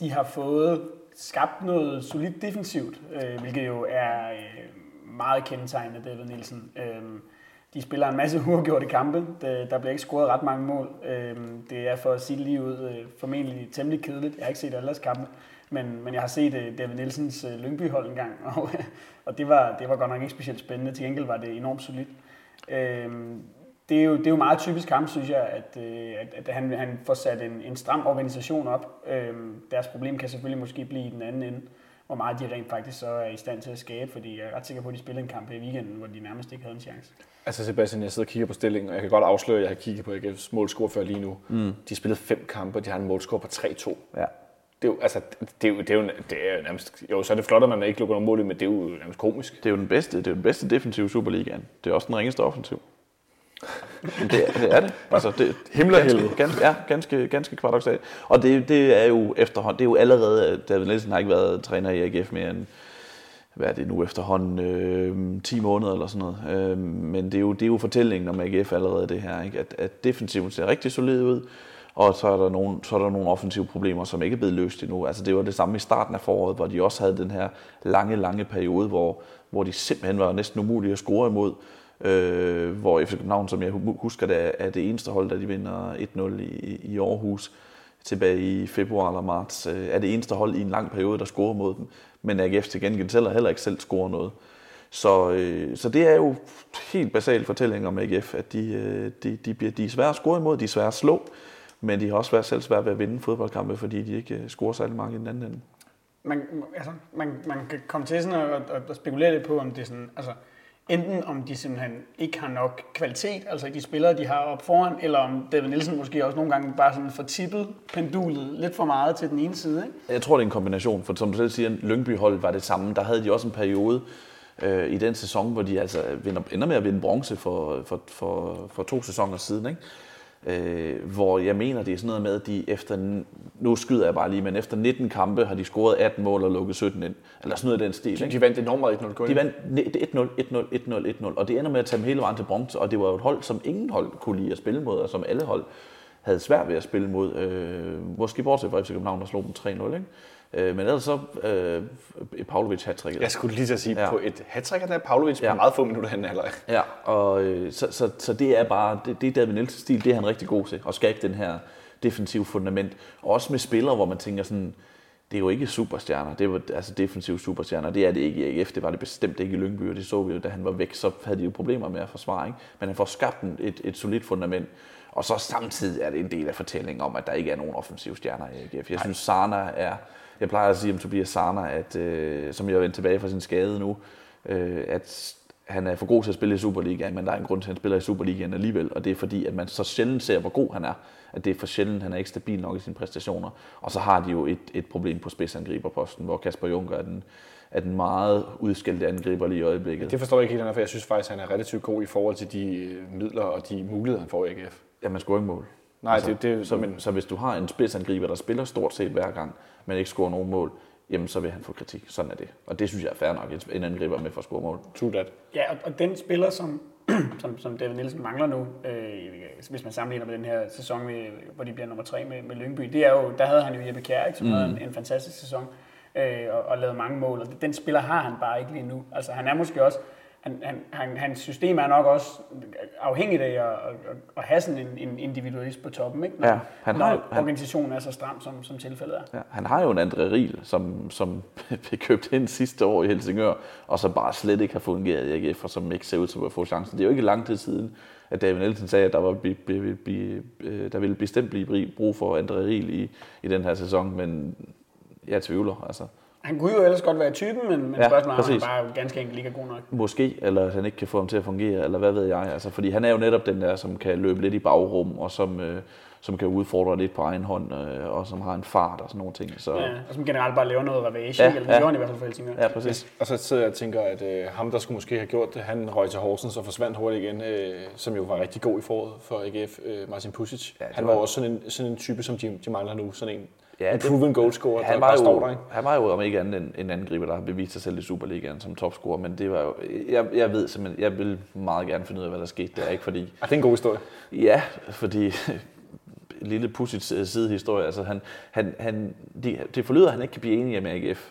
de har fået skabt noget solidt defensivt, øh, hvilket jo er øh, meget kendetegnende David Nielsen. Øh, de spiller en masse uafgjorte kampe. Der bliver ikke scoret ret mange mål. Øh, Det er for at sige det lige ud øh, formentlig temmelig kedeligt. Jeg har ikke set alle deres kampe, men, men jeg har set øh, David Nielsens øh, Lyngby-hold engang, [LAUGHS] og, og det, var, det var godt nok ikke specielt spændende. Til gengæld var det enormt solidt. Øh, det er, jo, det er jo meget typisk ham, synes jeg, at, øh, at, at han, han får sat en, en stram organisation op. Øh, Deres problem kan selvfølgelig måske blive i den anden ende, hvor meget de rent faktisk så er i stand til at skabe, fordi jeg er ret sikker på, at de spillede en kamp i weekenden, hvor de nærmest ikke havde en chance. Altså Sebastian, jeg sidder og kigger på stillingen, og jeg kan godt afsløre, at jeg har kigget på AGF's målscore før lige nu. Mm. De har spillet fem kampe, og de har en målscore på 3-2. Ja. Det er jo, altså, det er jo, det er jo, det er jo nærmest, jo, så er det flot, at man ikke lukker nogen mål i, men det er jo nærmest komisk. Det er jo den bedste, det er jo den bedste defensiv i Superligaen. Det er også den ringeste offensiv. Det, er- det er det. Altså, det Himmel og ganske, ganske, ja, ganske, ganske paradoxalt. Og det, det er jo efterhånden, det er jo allerede, at David Nielsen har ikke været træner i AGF mere end, hvad er det nu efterhånden, øh, 10 måneder eller sådan noget. Øh, men det er, jo, det er jo fortællingen om AGF allerede det her, ikke? At, at defensiven ser rigtig solid ud, og så er, der nogle, så er der nogle offensive problemer, som ikke er blevet løst endnu. Altså det var det samme i starten af foråret, hvor de også havde den her lange, lange periode, hvor, hvor de simpelthen var næsten umulige at score imod. Øh, hvor FC København, som jeg husker, det er, det eneste hold, der de vinder 1-0 i, i Aarhus tilbage i februar eller marts, øh, er det eneste hold i en lang periode, der scorer mod dem. Men AGF til gengæld selv heller ikke selv scorer noget. Så, øh, så det er jo helt basal fortælling om AGF, at de, øh, de, de, bliver, de er svære at score imod, de er svære at slå, men de har også været selv svært ved at vinde fodboldkampe, fordi de ikke øh, scorer særlig mange i den anden ende. man, altså, man, man kan komme til sådan at, at, at spekulere lidt på, om det er sådan, altså, enten om de simpelthen ikke har nok kvalitet, altså de spillere, de har op foran, eller om David Nielsen måske også nogle gange bare sådan får tippet pendulet lidt for meget til den ene side. Ikke? Jeg tror, det er en kombination, for som du selv siger, lyngby hold var det samme. Der havde de også en periode øh, i den sæson, hvor de altså vinder, ender med at vinde bronze for, for, for, for to sæsoner siden. Ikke? Øh, hvor jeg mener, det er sådan noget med, at de efter, nu skyder jeg bare lige, men efter 19 kampe har de scoret 18 mål og lukket 17 ind. Eller sådan noget i den stil. De, Ikke? de vandt enormt meget 1-0. De vandt 1-0, 1-0, 1-0, 1-0, og det ender med at tage dem hele vejen til bronze, og det var jo et hold, som ingen hold kunne lide at spille mod, og som alle hold havde svært ved at spille mod. Øh, måske bortset fra FC København, der slog dem 3-0, ikke? Øh, men ellers så øh, Pavlovic hat Jeg skulle lige at sige, Ja. på et hat-trick af Pavlovic ja. På meget få minutter hen halvleg. Ja, og øh, så, så, så det er bare, det, det er David Nielsens stil, det er han rigtig god til, at skabe den her defensiv fundament. Og også med spillere, hvor man tænker sådan, det er jo ikke superstjerner, det var altså defensive superstjerner, det er det ikke i AGF, det var det bestemt ikke i Lyngby, og det så vi jo, da han var væk, så havde de jo problemer med at forsvare, ikke? men han får skabt en- et, et solidt fundament. Og så samtidig er det en del af fortællingen om, at der ikke er nogen offensive stjerner i AGF. Jeg synes, Sana er, jeg plejer at sige om Tobias Sana, at, øh, som jeg er vendt tilbage fra sin skade nu, øh, at han er for god til at spille i Superligaen, men der er en grund til, at han spiller i Superligaen alligevel, og det er fordi, at man så sjældent ser, hvor god han er, at det er for sjældent, han er ikke stabil nok i sine præstationer. Og så har de jo et, et problem på spidsangriberposten, hvor Kasper Juncker er den, er den meget udskældte angriber lige i øjeblikket. Det forstår jeg ikke helt, for jeg synes faktisk, at han er relativt god i forhold til de øh, midler og de muligheder, han får i AGF. Ja, man scorer ikke mål. Nej, altså, det, det, så, men, så hvis du har en spidsangriber, der spiller stort set hver gang, men ikke scorer nogen mål, jamen så vil han få kritik. Sådan er det. Og det synes jeg er fair nok, en angriber med for at score mål. true that. Ja, og, og den spiller, som, [CLEARS THROAT] som, som David Nielsen mangler nu, øh, hvis man sammenligner med den her sæson, med, hvor de bliver nummer tre med, med Lyngby, det er jo, der havde han jo Jeppe Kjær, ikke, som mm. havde en, en fantastisk sæson. øh, og, og lavet mange mål, og den spiller har han bare ikke lige nu. Altså han er måske også, han, han, han, hans system er nok også afhængigt af at, at, at have sådan en, en individualist på toppen, ikke? Når, Ja, han når har jo- han- organisationen er så stram, som, som tilfældet er. Ja, han har jo en André Riel, som, som [LAUGHS] blev købt ind sidste år i Helsingør, og så bare slet ikke har fungeret i AGF, og som ikke ser ud til at få chancen. Det er jo ikke lang tid siden, at David Nielsen sagde, at der, var, bi, bi, bi, øh, der ville bestemt blive brug for André Riel i, i den her sæson, men jeg tvivler. Altså. Han kunne jo ellers godt være typen, men, men Ja, spørgsmålet er, om han bare ganske enkelt ikke er god nok. Måske, eller han ikke kan få ham til at fungere, eller hvad ved jeg. Altså, fordi han er jo netop den der, som kan løbe lidt i bagrum, og som, øh, som kan udfordre lidt på egen hånd, øh, og som har en fart og sådan nogle ting. Så, Ja, og som generelt bare laver noget ravage, Ja, eller det ja. gjorde han i hvert fald for Helsingør. ja, præcis. Og så sidder jeg og tænker, at øh, ham, der skulle måske have gjort det, han røg til Horsens og forsvandt hurtigt igen, øh, som jo var rigtig god i foråret for AGF, øh, Martin Pusic. Ja, han var- var også sådan en, sådan en type, som de, de mangler nu. Sådan en, Ja, en proven goalscorer, Han der var, står jo, der. Ikke? han var jo om ikke andet en, en angriber, der har bevist sig selv i Superligaen som topscorer, men det var jo, jeg, jeg ved simpelthen, jeg vil meget gerne finde ud af, hvad der skete der, ikke fordi, Ja, det er en god historie. ja, fordi [LAUGHS] lille pudsigt sidehistorie, altså han, han, han, de, det forlyder, at han ikke kan blive enig med AGF.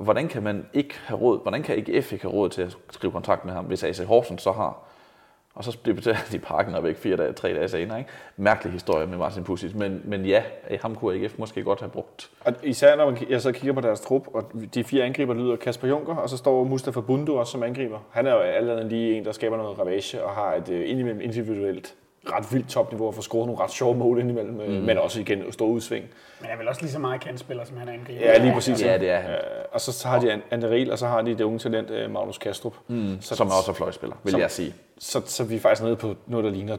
Hvordan kan man ikke have råd, hvordan kan AGF ikke have råd til at skrive kontrakt med ham, hvis AC Horsens så har? Og så debuterede de parken og væk fire dage, tre dage senere. Ikke? Mærkelig historie med Martin Pusic, men, men ja, ham kunne AGF måske godt have brugt. Og især når jeg så kigger på deres trup, og de fire angriber lyder Kasper Junker, og så står Mustafa Bundu også som angriber. Han er jo allerede lige en, der skaber noget ravage og har et øh, indimellem individuelt ret vildt topniveau og får scoret nogle ret sjove mål indimellem, mm. men også igen store udsving. Men er vel også lige så meget kantspiller, som han er angriber. Ja, lige præcis. Ja, det er han. Øh, og så, så har de Ander Riel, og så har de det unge talent øh, Magnus Kastrup. Mm, så, som også er fløjspiller, vil som- jeg sige. Så, så vi er faktisk nede på noget, der ligner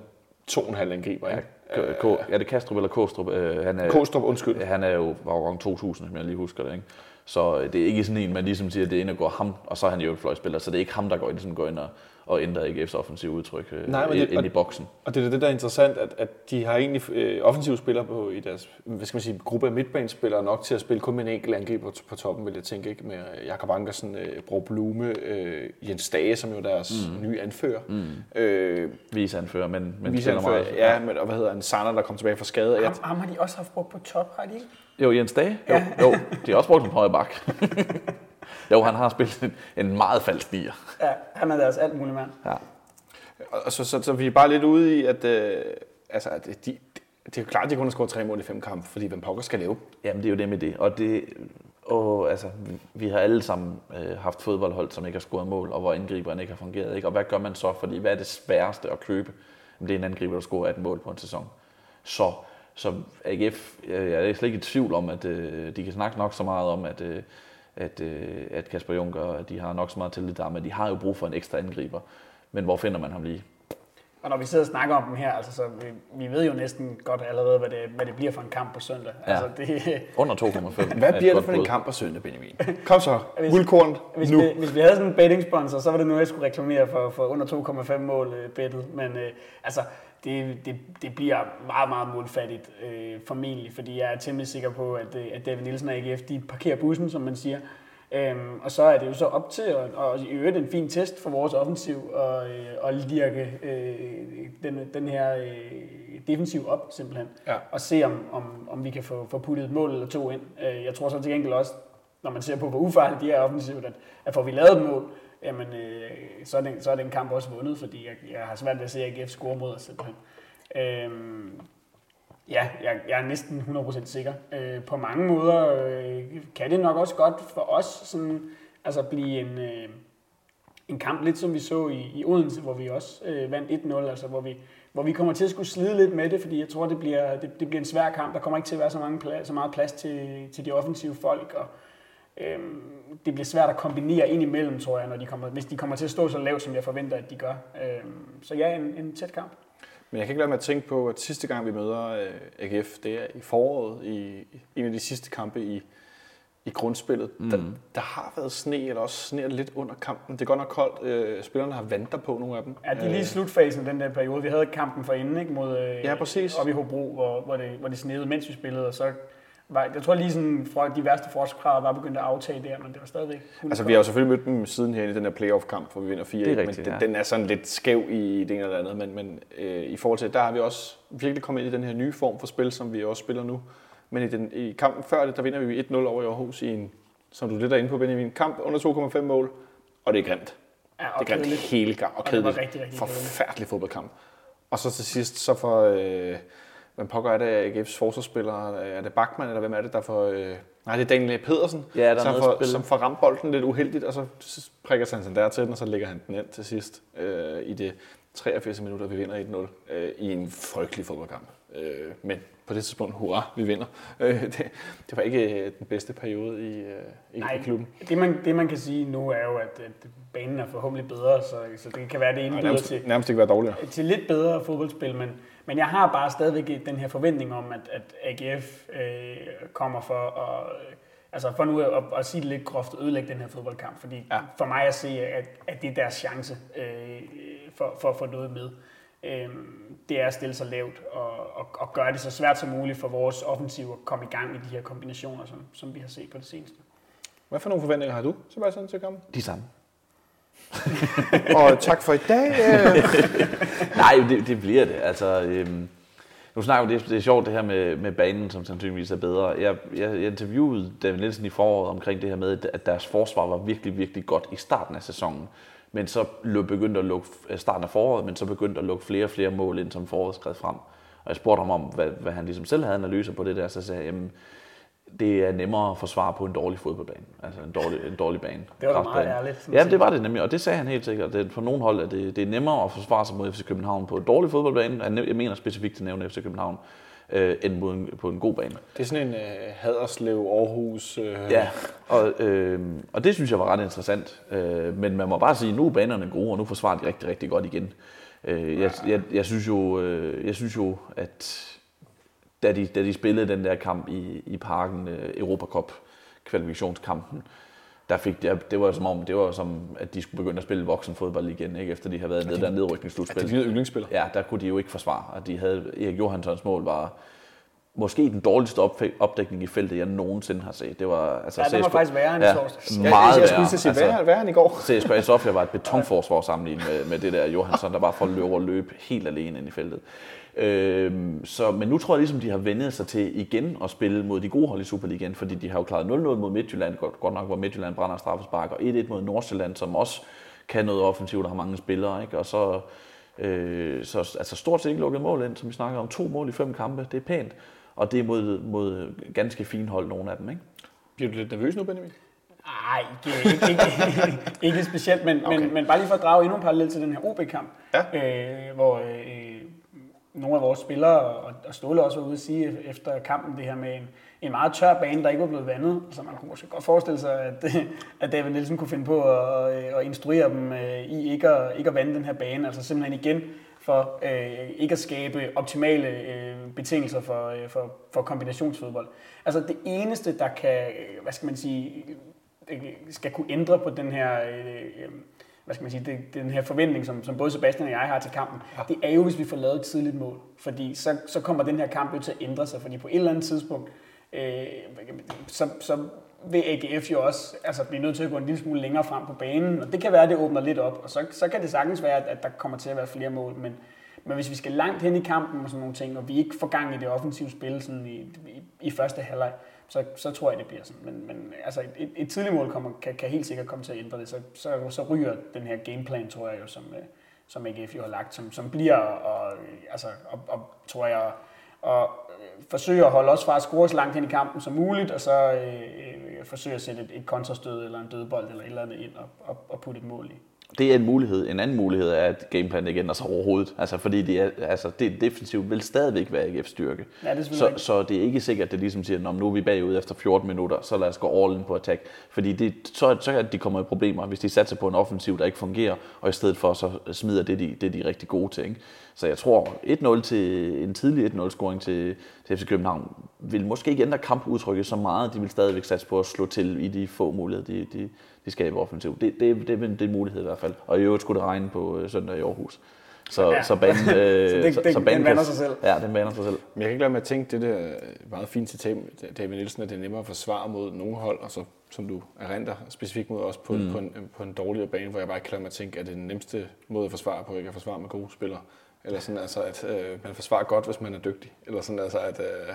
to og en halv angriber. Ikke? K- K- er det Kastrup eller Kostrup? Øh, han er, Kostrup, undskyld. Han er jo fra årgang 2000, som jeg lige husker det. Ikke? Så øh, det er ikke sådan en, man ligesom siger, at det ene går ham, og så er han jo et fløjspiller. Så det er ikke ham, der går, ligesom går ind og, og ændrer AGF's offensive udtryk øh, Nej, men det- ind i boksen. Og det er det, der er interessant, at, at de har egentlig øh, offensive spillere på, i deres hvad skal man sige, gruppe af midtbanespillere nok til at spille kun med en enkelt angriber på, på toppen, vil jeg tænke. Ikke? Med øh, Jakob Ankersen, øh, Bro Blume, øh, Jens Dage, som jo er deres mm. nye anfører. Mm. Øh, Viseanfører, men, men spiller anfører, meget. ja, men, og hvad hedder han, Sander, der kom tilbage fra skade. Jeg, Ham, ham har de også haft brugt på top, har de ikke? Jo, Jens Dage? Jo, jo, de har også brugt en højre bak. [LAUGHS] jo, han har spillet en, en meget falsk nier. Ja, han er deres alt muligt mand. Ja. og så, så, så, vi er bare lidt ude i, at, øh, altså, at de, det er jo klart, at de kun har scoret tre mål i fem kampe, fordi hvem pokker skal leve. Jamen, det er jo det med det. Og det, og, altså, vi- vi har alle sammen øh, haft fodboldhold, som ikke har scoret mål, og hvor angriberen ikke har fungeret. Ikke? Og hvad gør man så? Fordi hvad er det sværeste at købe? Jamen, det er en angriber, der scorer 18 mål på en sæson. Så, så AGF, øh, jeg er slet ikke i tvivl om, at øh, de kan snakke nok så meget om, at, øh, at, øh, at Kasper Juncker, de har nok så meget til det der, men de har jo brug for en ekstra angriber. Men hvor finder man ham lige? Og når vi sidder og snakker om dem her, altså, så vi, vi ved jo næsten godt allerede, hvad det, hvad det bliver for en kamp på søndag. Ja. Altså, det, [LAUGHS] Under 2,5. Hvad er bliver det for en kamp på søndag, Benjamin? [LAUGHS] Kom så, Hvis- guldkorn hvis, nu. vi, hvis vi havde sådan en betting sponsor, så var det nu, jeg skulle reklamere for, for under 2,5 mål øh, bettet. Men øh, altså, det, det, det bliver meget, meget målfattigt øh, formentlig, fordi jeg er temmelig sikker på, at, øh, at David Nielsen og AGF, de parkerer bussen, som man siger. Øhm, og så er det jo så op til, og, og i øvrigt en fin test for vores offensiv, og, øh, og lirke øh, den, den her øh, defensiv op simpelthen, Ja. og se om, om, om vi kan få, få puttet et mål eller to ind. Øh, jeg tror så til gengæld også, når man ser på, hvor ufarligt de er offensivt, at, at får vi lavet et mål, jamen, øh, så, er den, så er den kamp også vundet, fordi jeg, jeg har svært ved at se AGF score mod os simpelthen. Øhm, ja, jeg, jeg er næsten 100% sikker. Øh, på mange måder øh, kan det nok også godt for os sådan, altså blive en, øh, en kamp, lidt som vi så i, i Odense, hvor vi også øh, vandt 1-0, altså hvor vi, hvor vi kommer til at skulle slide lidt med det, fordi jeg tror, det bliver, det, det bliver en svær kamp. Der kommer ikke til at være så, mange plads, så meget plads til, til de offensive folk, og øhm, det bliver svært at kombinere ind imellem, tror jeg, når de kommer, hvis de kommer til at stå så lavt, som jeg forventer, at de gør. Øhm, så ja, en, en tæt kamp. Men jeg kan ikke lade mig at tænke på, at sidste gang vi møder øh, AGF, det er i foråret, i, en af de sidste kampe i, i grundspillet. Mm. Der, der har været sne, eller også sne lidt under kampen. Det er godt nok koldt. Øh, spillerne har vanter på, nogle af dem. Ja, de er lige i slutfasen af den der periode. Vi havde kampen for enden ikke, mod øh, Ja, præcis. op i Hobro, hvor, hvor, det, hvor det snede, mens vi spillede, og så var, jeg tror lige sådan, fra de værste forskrader var begyndt at aftage der, men det var stadigvæk Altså, vi har jo selvfølgelig mødt dem siden her i den der playoff-kamp, hvor vi vinder 4 Det er men rigtigt, den, ja. den er sådan lidt skæv i det ene eller andet. Men, men øh, i forhold til, der har vi også virkelig kommet ind i den her nye form for spil, som vi også spiller nu. Men i, den, i kampen før det, der vinder vi 1-0 over i Aarhus i en som du lidt er inde på, Benjamin. Kamp under 2,5 mål, og det er grimt. Ja, Det og er grimt kedeligt. hele gang, og Og det var kedeligt. rigtig, rigtig. Forfærdelig fodboldkamp. Og så til sidst, så får, øh, hvem pokker er det, AGF's forsvarsspiller, er det Bachmann, eller hvem er det, der får, øh, nej, det er Daniel Pedersen, Ja, der er som, får, som får ramt bolden lidt uheldigt, og så prikker Santander der til den, og så lægger han den ind til sidst øh, i det 83 minutter, vi vinder 1-0 øh, i en frygtelig fodboldkamp. Øh, men på det tidspunkt, hurra, vi vinder. Øh, [LAUGHS] det, det var ikke øh, den bedste periode i, øh, i, i klubben. det man, det man kan sige nu er jo, at, at banen er forhåbentlig bedre, så, så det kan være, det ene byder nærmest, til, nærmest ikke være dårligere. til lidt bedre fodboldspil, men, men jeg har bare stadigvæk den her forventning om, at, at AGF øh, kommer for at, øh, altså for nu at, at sige det lidt groft, ødelægge den her fodboldkamp, fordi Ja. ja. for mig at se, at, at det er deres chance øh, for, for at få noget med. Øh, det er at stille sig lavt og, og, og gøre det så svært som muligt for vores offensiv at komme i gang i de her kombinationer, som, som vi har set på det seneste. Hvad for nogle forventninger har du, Sebastian, til kampen? De samme. [LAUGHS] Og tak for i dag. Øh. [LAUGHS] Nej, det, det bliver det. Altså, øhm, nu snakker vi, det, det er sjovt det her med, med banen, som sandsynligvis er bedre. Jeg, jeg, jeg interviewede David Nielsen i foråret omkring det her med, at deres forsvar var virkelig, virkelig godt i starten af sæsonen. Men så begyndte at lukke øh, starten af foråret, men så begyndte at lukke flere og flere mål ind, som foråret skred frem. Og jeg spurgte ham om, hvad, hvad han ligesom selv havde analyser på det der, så sagde jeg, jamen, det er nemmere at forsvare på en dårlig fodboldbane. Altså en dårlig, en dårlig bane. Det var da meget ærligt, Ja, det var det nemlig, og det sagde han helt sikkert. Det, på nogle hold er det, det er nemmere at forsvare sig mod FC København på en dårlig fodboldbane. Jeg mener specifikt til at nævne FC København, øh, end mod en, på en god bane. Det er sådan en øh, Haderslev, Aarhus... Øh, Ja, og, øh, og det synes jeg var ret interessant. Øh, men man må bare sige, at nu er banerne gode, og nu forsvarer de rigtig, rigtig godt igen. Øh, jeg, jeg, jeg, synes jo, øh, jeg synes jo, at da de, da de spillede den der kamp i, i parken, øh, Europa Cup kvalifikationskampen, der fik det, det var som om, det var som, at de skulle begynde at spille voksenfodbold igen, ikke? efter de havde været nede der Er nedrykningsslutspil. det dine yndlingsspiller? Ja, der kunne de jo ikke forsvare. Og de havde, Erik Johanssons mål var måske den dårligste op- opdækning i feltet, jeg nogensinde har set. Det var, altså, Ja, den var faktisk værre end i torsdags. Meget jeg, jeg, jeg værre. skulle at sige, Altså, er- hvad er han i går? CSKA Sofia var et [LAUGHS] betonforsvar sammenlignet med, med det der Johansson, der bare får løb og løb helt alene ind i feltet. Øhm, så, men nu tror jeg ligesom, de har vendet sig til igen at spille mod de gode hold i Superligaen, fordi de har jo klaret 0-0 mod Midtjylland, godt, godt nok hvor Midtjylland brænder straffespark, og 1-1 mod Nordsjælland, som også kan noget offensivt og har mange spillere. Ikke? Og så, øh, så altså stort set ikke lukket mål ind, som vi snakker om. To mål i fem kampe, det er pænt. Og det er mod, mod ganske fine hold, nogle af dem. Ikke? Bliver du lidt nervøs nu, Benjamin? Nej, ikke, ikke, ikke, ikke specielt, men, okay. men, men bare lige for at drage endnu en parallel til den her OB-kamp, ja. øh, hvor øh, nogle af vores spillere, og, Ståle også var ude at sige efter kampen, det her med en, en meget tør bane, der ikke var blevet vandet. Så man kunne måske godt forestille sig, at, [LAUGHS] at David Nielsen kunne finde på at, øh, at instruere dem øh, i ikke at, ikke at vande den her bane. Altså simpelthen igen for øh, ikke at skabe optimale øh, betingelser for, øh, for, for kombinationsfodbold. Altså det eneste, der kan, øh, hvad skal man sige, skal kunne ændre på den her, øh, øh, hvad skal man sige, det, den her forventning, som, som både Sebastian og jeg har til kampen, ja. det er jo, hvis vi får lavet et tidligt mål. Fordi så, så kommer den her kamp jo til at ændre sig, fordi på et eller andet tidspunkt, øh, så, så vil AGF jo også altså, blive nødt til at gå en lille smule længere frem på banen, og det kan være, at det åbner lidt op, og så, så kan det sagtens være, at, at der kommer til at være flere mål, men, men hvis vi skal langt hen i kampen og sådan nogle ting, og vi ikke får gang i det offensive spil sådan i, i, i første halvleg, så, så tror jeg, det bliver sådan. Men, men altså, et, et tidligt mål kommer, kan, kan helt sikkert komme til at ændre det. Så, så, så ryger den her gameplan, tror jeg jo, som, øh, som AGF jo har lagt, som, som bliver, og, altså, og, og tror jeg, og øh, forsøge at holde os fra at score så langt hen i kampen som muligt, og så øh, øh, forsøge at sætte et, et kontrastød eller en dødbold eller et eller andet ind og, og, og putte et mål i. Det er en mulighed. En anden mulighed er, at gameplanen ikke ændrer sig overhovedet. Altså, fordi det, er, altså, det defensivt vil stadigvæk være AGF's styrke. Ja, det så, selvfølgelig så det er ikke sikkert, at det ligesom siger, at nu er vi bagud efter 14 minutter, så lad os gå all in på attack. Fordi det, så, så kan de komme i problemer, hvis de satser på en offensiv, der ikke fungerer, og i stedet for så smider det, de, det de er rigtig gode til. Ikke? Så jeg tror, 1-0 til en tidlig 1-0-scoring til, til FC København vil måske ikke ændre kampudtrykket så meget. De vil stadigvæk satse på at slå til i de få muligheder, de, de, de skaber offensivt. Det, det, det, det er en mulighed i hvert fald. Og i øvrigt skulle det regne på øh, søndag i Aarhus. Så, Ja. så banen... Øh, [LAUGHS] Så det- det- den banen kan- vander sig selv. Ja, den baner sig selv. Men jeg kan ikke lade med at tænke, det der meget fint citat med David Nielsen, at det er nemmere at forsvare mod nogle hold, og så, som du erindrer specifikt mod os på, mm. på, en, på en dårligere bane, hvor jeg bare ikke kan lade med at tænke, at det er den nemmeste måde at forsvare på, ikke at forsvare med gode spillere. Eller sådan altså, at øh, man forsvarer godt, hvis man er dygtig. Eller sådan altså, at, øh,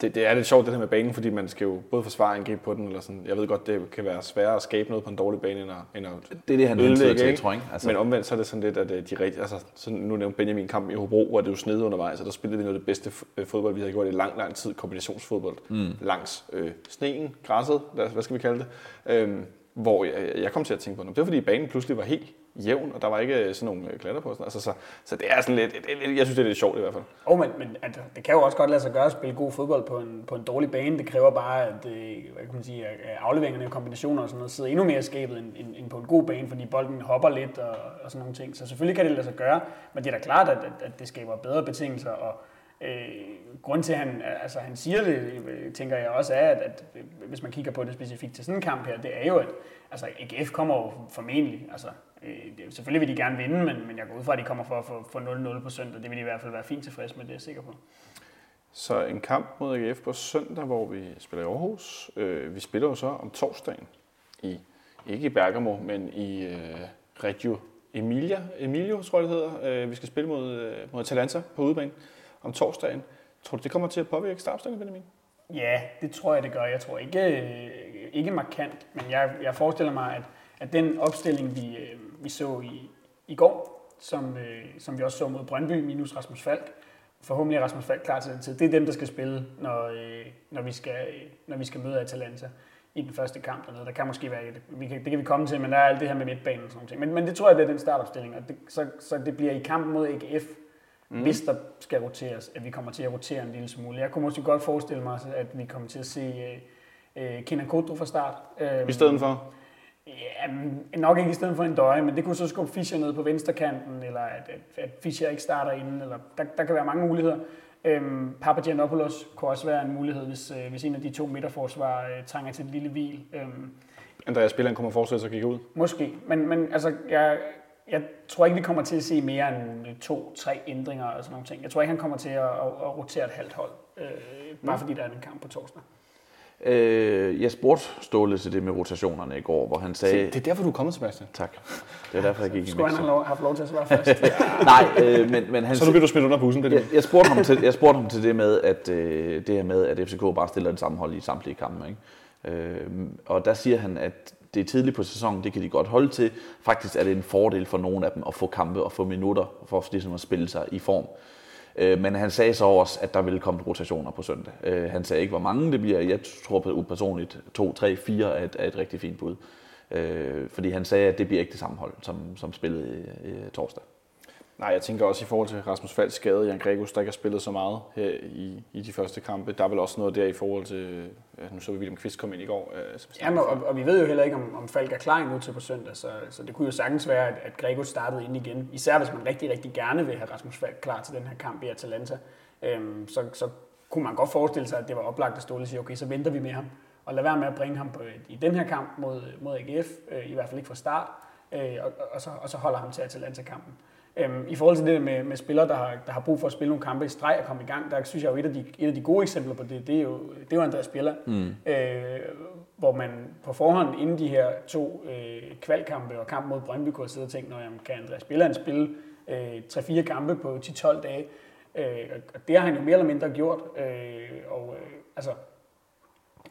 Det, det er lidt sjovt det her med banen, fordi man skal jo både forsvare og angribe på den. Eller sådan. Jeg ved godt, det kan være sværere at skabe noget på en dårlig bane, end at, end at Det er det, han ødelægge, til, ikke? tror jeg. Altså. Men omvendt så er det sådan lidt, at øh, de rigtige, altså sådan, nu nævnte Benjamin kampen i Hobro, hvor det jo snede undervejs, og der spillede vi noget af det bedste øh, fodbold, vi havde gjort i lang, lang tid, kombinationsfodbold, mm. langs øh, sneen, græsset, hvad skal vi kalde det, øhm, hvor jeg, jeg kom til at tænke på, "Nå, det var fordi banen pludselig var helt jævn, og der var ikke øh, sådan nogle øh, klatter på. Sådan. Altså, så, så det er sådan lidt, jeg synes, det er lidt sjovt i hvert fald. Oh, men, men altså, det kan jo også godt lade sig gøre at spille god fodbold på en, på en dårlig bane. Det kræver bare, at øh, hvad kan man sige, at afleveringerne og kombinationer og sådan noget sidder endnu mere skabet end, end, end på en god bane, fordi bolden hopper lidt og, og sådan nogle ting. Så selvfølgelig kan det lade sig gøre, men det er da klart, at, at, at det skaber bedre betingelser. Og øh, grund til, at han, altså, han siger det, tænker jeg også er, at, at hvis man kigger på det specifikt til sådan en kamp her, det er jo, at altså, AGF kommer jo formentlig, altså, øh, selvfølgelig vil de gerne vinde, men, men jeg går ud fra, at de kommer for at få få 0-0 på søndag. Det vil de i hvert fald være fint tilfreds med, det er jeg sikker på. Så en kamp mod AGF på søndag, hvor vi spiller i Aarhus. Øh, vi spiller jo så om torsdagen i, ikke i Bergamo, men i øh, Reggio Emilia, Emilio, tror jeg det hedder. Øh, vi skal spille mod, øh, mod Atalanta på udebane om torsdagen. Tror du, det kommer til at påvirke startopstillingen, Benjamin? Ja, det tror jeg, det gør. Jeg tror ikke, øh, ikke markant, men jeg, jeg forestiller mig, at, at den opstilling, vi, øh, vi så i, i går, som, øh, som vi også så mod Brøndby minus Rasmus Falk, forhåbentlig er Rasmus Falk klar til den tid. Det er dem, der skal spille, når, øh, når, vi, skal, øh, når vi skal møde Atalanta i den første kamp dernede. Der kan måske være, et- vi kan, det kan vi komme til, men der er alt det her med midtbanen og sådan noget. Men, men det tror jeg, det er den startopstilling, og det, så, så det bliver i kampen mod AGF, mm. hvis der skal roteres, at vi kommer til at rotere en lille smule. Jeg kunne måske godt forestille mig, at vi kommer til at se øh, øh, Kenan Kodro fra start. Øhm, I stedet for? Ja, nok ikke i stedet for en døje, men det kunne så skubbe Fischer ned på venstrekanten, eller at, at, at Fischer ikke starter inden, eller der, der kan være mange muligheder. Øhm, Papagiannopoulos kunne også være en mulighed, hvis, øh, hvis en af de to midterforsvar øh, trænger til et lille hvil. Øhm, Andreas Spilleren kommer fortsat at kigge ud. Måske, men, men altså, jeg, jeg tror ikke, vi kommer til at se mere end to-tre ændringer og sådan nogle ting. Jeg tror ikke, han kommer til at, at, at rotere et halvt hold, øh, bare fordi der er en kamp på torsdag. Øh, jeg spurgte Ståle til det med rotationerne i går, hvor han sagde... Det er derfor, du er kommet, Sebastian. Tak. Det er derfor, jeg gik i Skulle han have lov, haft lov til at svare først? [LAUGHS] Nej, øh, men, men han... Så nu bliver du smidt under bussen, Benjamin. jeg, jeg, spurgte ham til, jeg spurgte ham til det med, at øh, det her med, at FCK bare stiller det samme hold i samtlige kampe. Ikke? Øh, og der siger han, at det er tidligt på sæsonen, det kan de godt holde til. Faktisk er det en fordel for nogle af dem at få kampe og få minutter, for ligesom at spille sig i form. Øh, men han sagde så også, at der ville komme rotationer på søndag. Øh, han sagde ikke, hvor mange det bliver. Jeg tror på personligt, 2, 3, 4 er et, er et rigtig fint bud. Øh, fordi han sagde, at det bliver ikke det samme hold, som, som spillede i, i torsdag. Nej, jeg tænker også i forhold til Rasmus Falks skade, Jan Gregus, der ikke har spillet så meget her i, i de første kampe. Der er vel også noget der i forhold til, ja, nu så vi William Kvist komme ind i går. Øh, som Jamen, og, og vi ved jo heller ikke, om, om Falk er klar endnu til på søndag, så, så det kunne jo sagtens være, at, at Grego startede ind igen. Især hvis man rigtig, rigtig gerne vil have Rasmus Falk klar til den her kamp i Atalanta. Øhm, så, så kunne man godt forestille sig, at det var oplagt at Ståle sige, okay, så venter vi med ham. Og lad være med at bringe ham på, i den her kamp mod, mod AGF, øh, i hvert fald ikke fra start, øh, og, og, så, og så holder ham til Atalanta-kampen. Øhm, I forhold til det med, med spillere, der har, der har brug for at spille nogle kampe i streg og komme i gang, der synes jeg jo et af de, et af de gode eksempler på det, det er jo, det er jo Andreas Spiller, mm. øh, hvor man på forhånd inden de her to øh, kvalkampe og kamp mod Brøndby kunne have siddet og tænkt, når kan Andreas Spiller spille øh, 3-4 kampe på 10-12 dage, øh, og det har han jo mere eller mindre gjort, øh, og øh, altså,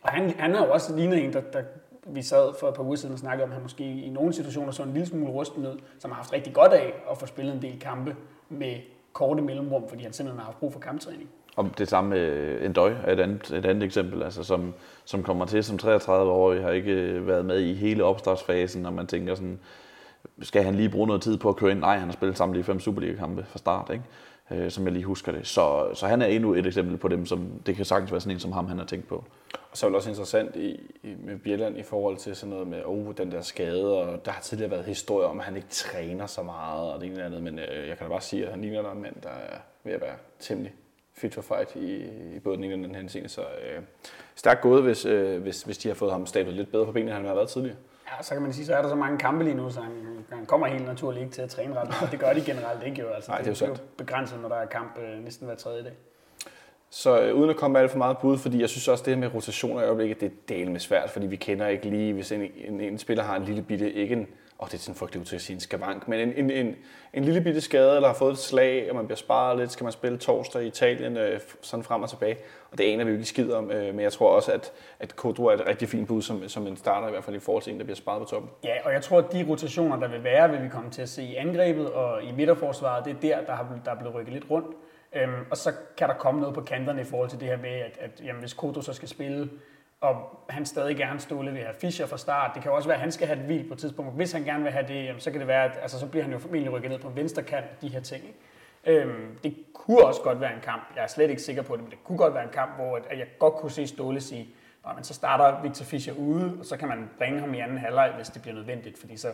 og han, han har jo også lignet en, der, der vi sad for et par uger siden og snakkede om, at han måske i nogle situationer så en lille smule rusten ud, som har haft rigtig godt af at få spillet en del kampe med korte mellemrum, fordi han simpelthen har haft brug for kamptræning. Og det samme med Endøj er et andet, et andet eksempel, altså som, som kommer til som 33-årig, har ikke øh, været med i hele opstartsfasen, og man tænker sådan, skal han lige bruge noget tid på at køre ind? Nej, han har spillet samtlige fem Superliga-kampe fra start, ikke? Øh, som jeg lige husker det. Så, så han er endnu et eksempel på dem, som det kan sagtens være sådan en som ham, han har tænkt på. Og så er det også interessant i, i, med Bjelland i forhold til sådan noget med, oh, den der skade, og der har tidligere været historier om, at han ikke træner så meget, og det ene eller andet, men øh, jeg kan da bare sige, at han ligner en mand, der er ved at være temmelig fit for fight i, i både den ene og den anden scene, så øh, stærkt gået, hvis, øh, hvis, hvis de har fået ham stablet lidt bedre på benene, end han har været tidligere. Ja, så kan man sige, så er der så mange kampe lige nu, så han, han kommer helt naturligt ikke til at træne ret meget. Det gør de generelt ikke jo. Altså, Nej, det er jo det er jo begrænset, når der er kamp øh, næsten hver tredje dag. Så øh, uden at komme med alt for meget bud, fordi jeg synes også, det her med rotationer i øjeblikket, det er delen med svært, fordi vi kender ikke lige, hvis en, en, en spiller har en lille bitte, ikke en og det er sådan frygteligt ud til at sige en skavank, men en, en, en, en lille bitte skade, eller har fået et slag, og man bliver sparet lidt, skal man spille torsdag i Italien, øh, sådan frem og tilbage. Og det aner vi jo ikke skid om, øh, men jeg tror også, at, at Kodro er et rigtig fint bud som, som en starter, i hvert fald i forhold til en, der bliver sparet på toppen. Ja, og jeg tror, at de rotationer, der vil være, vil vi komme til at se i angrebet og i midterforsvaret. Det er der, der, har, der er blevet rykket lidt rundt. Øhm, og så kan der komme noget på kanterne i forhold til det her med, at, at jamen, hvis Kodro så skal spille, og han stadig gerne stole vil have Fischer fra start. Det kan også være, at han skal have et hvil på et tidspunkt. Hvis han gerne vil have det, jamen, så kan det være, at altså, så bliver han jo formentlig rykket ned på venstre kant, de her ting. Ikke? Øhm, det kunne også godt være en kamp, jeg er slet ikke sikker på det, men det kunne godt være en kamp, hvor at jeg godt kunne se Ståle sige, Nå, men så starter Victor Fischer ude, og så kan man bringe ham i anden halvleg, hvis det bliver nødvendigt, fordi så,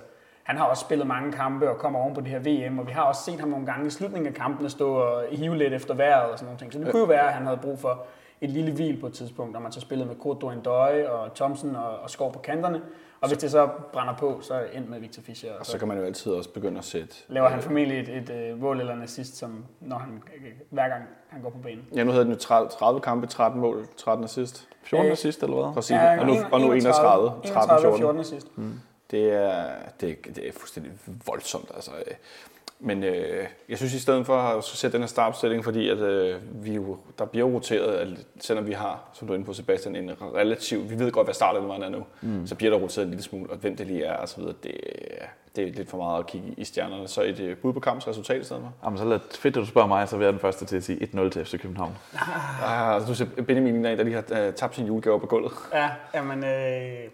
han har også spillet mange kampe og kommer oven på det her VM, og vi har også set ham nogle gange i slutningen af kampene stå og hive lidt efter vejret og sådan nogle ting. Så det kunne jo være, at han havde brug for et lille hvil på et tidspunkt, når man så spillede med Kurt Doindøje og Thompson og, og Skov på kanterne. Og hvis det så brænder på, så er ind med Victor Fischer. Og Og så kan man jo altid også begynde at sætte... laver han formentlig et, et, et mål eller en assist, som når han, hver gang han går på banen. Ja, nu hedder den jo 30, 30 kampe, 13 mål, 13 assist. 14 Øh, assist, eller hvad? Præcis. og, nu, og nu 31, 13, 31 14. 14 assist. Det er, det, det er fuldstændig voldsomt. Altså. Men øh, jeg synes i stedet for at sætte den her startopstilling, fordi at, øh, vi jo, der bliver roteret, at selvom vi har, som du er inde på Sebastian, en relativ, vi ved godt, hvad starten er nu, mm. så bliver der roteret en lille smule, og hvem det lige er og så videre, det, det er lidt for meget at kigge i stjernerne. Så et øh, bud på kampens resultat i stedet for. Jamen, så lad, fedt, at du spørger mig, så vil jeg den første til at sige 1-0 til FC København. Ah, altså, du ser Benjamin en, der lige har øh, tabt sin julegave på gulvet. Ja, jamen, øh,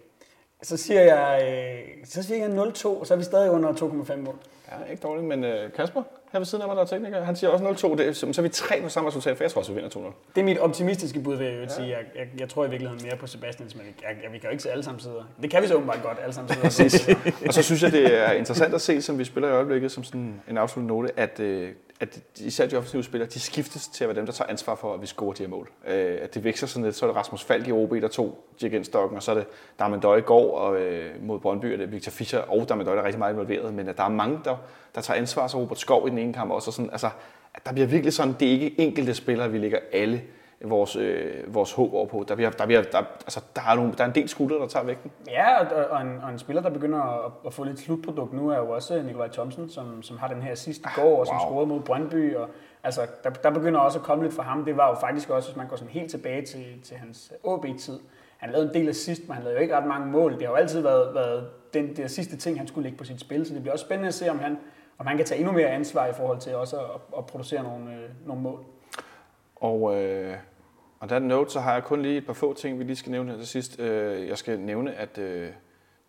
så siger jeg, øh, så siger jeg 0-2, og så er vi stadig under 2,5 mål. Ja, ikke dårligt, men øh, Kasper, her ved siden af mig, der er tekniker, han siger også 0-2. Det, så så er vi tre på samme resultat, for jeg tror også, vi vinder 2-0. Det er mit optimistiske bud, vil jeg jo sige. Jeg, jeg, jeg, tror i virkeligheden mere på Sebastians, men jeg, jeg, vi kan jo ikke se alle sammen sidde. Det kan vi så åbenbart godt, alle sammen sidde. [LAUGHS] Og så synes jeg, det er interessant at se, som vi spiller i øjeblikket, som sådan en absolut note, at, øh, at især de offensive spillere, de skiftes til at være dem, der tager ansvar for, at vi scorer de her mål. Øh, at det vækster sådan lidt, så er det Rasmus Falk i OB, der tog Stokken, og så er det Darmen Døje går og, øh, mod Brøndby, og det er Victor Fischer og Darmen Døje, der er rigtig meget involveret, men at der er mange, der, der tager ansvar, så Robert Skov i den ene kamp også, og sådan, altså, at der bliver virkelig sådan, det er ikke enkelte spillere, vi ligger alle vores, øh, vores håb over på. Der, bliver, der, bliver, der, altså, der, er nogle, der er en del skuldre, der tager vægten. Ja, og, og, en, og en spiller, der begynder at, at få lidt slutprodukt nu, er jo også Nikolaj Thomsen, som, som har den her sidste går, og som wow. scorede mod Brøndby. Og, altså, der, der begynder også at komme lidt fra ham. Det var jo faktisk også, hvis man går sådan helt tilbage til, til hans OB-tid. Han lavede en del af sidst, men han lavede jo ikke ret mange mål. Det har jo altid været, været den der sidste ting, han skulle lægge på sit spil, så det bliver også spændende at se, om han, om han kan tage endnu mere ansvar i forhold til også at, at producere nogle, øh, nogle mål. Og, øh, og der note, så har jeg kun lige et par få ting, vi lige skal nævne her til sidst. Øh, jeg skal nævne, at øh,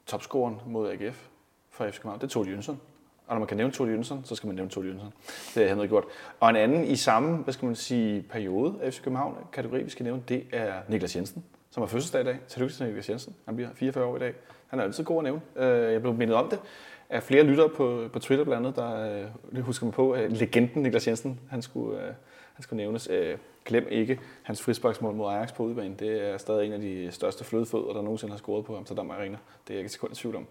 topscoren mod AGF for FC København, det er Tore Jønsson. Og når man kan nævne Tore Jønsson, så skal man nævne Tore Jønsson. Det har han gjort. Og en anden i samme, hvad skal man sige, periode af FC København, kategori, vi skal nævne, det er Niklas Jensen, som har fødselsdag i dag. Tillykke til Niklas Jensen. Han bliver 44 år i dag. Han er altid god at nævne. Øh, Jeg blev mindet om det af flere lyttere på, på Twitter blandt andet, der øh, husker mig på, at legenden Niklas Jensen, han skulle, øh, han skulle nævnes. Øh, glem ikke hans frisparksmål mod Ajax på udebane. Det er stadig en af de største flødefødder, der nogensinde har scoret på Amsterdam Arena. Det er jeg ikke sekund i tvivl om.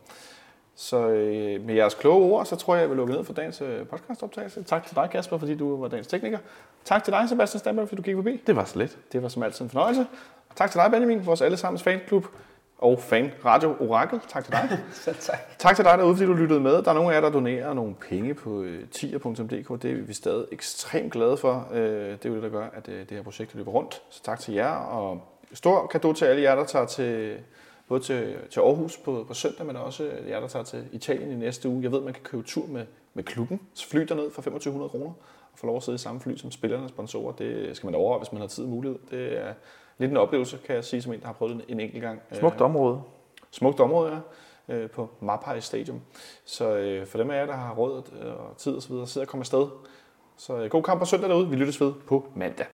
Så øh, med jeres kloge ord, så tror jeg, jeg vil lukke ned for dagens øh, podcastoptagelse. Tak til dig, Kasper, fordi du var dagens tekniker. Tak til dig, Sebastian Stamberg, fordi du gik forbi. Det var så lidt. Det var som altid en fornøjelse. Og tak til dig, Benjamin, vores allesammens fanklub og fan Radio Orakel. Tak til dig. [LAUGHS] Så tak. Tak til dig derude, fordi du lyttede med. Der er nogle af jer, der donerer nogle penge på øh, tier.dk. Det er vi stadig ekstremt glade for. Øh, det er jo det, der gør, at øh, det her projekt løber rundt. Så tak til jer, og stor kado til alle jer, der tager til, både til, til Aarhus på, på søndag, men også jer, der tager til Italien i næste uge. Jeg ved, man kan købe tur med, med klubben. Fly derned for 2500 kroner og få lov at sidde i samme fly som spillerne og sponsorer. Det skal man overveje, hvis man har tid og mulighed. Det er lidt en oplevelse, kan jeg sige, som en, der har prøvet det en enkelt gang. Smukt område. smukt område, ja, øh, på Mapai Stadium. Så øh, for dem af jer, der har råd øh, og tid og så videre, sidder og kommer afsted. Så øh, god kamp på søndag derude. Vi lyttes ved på mandag.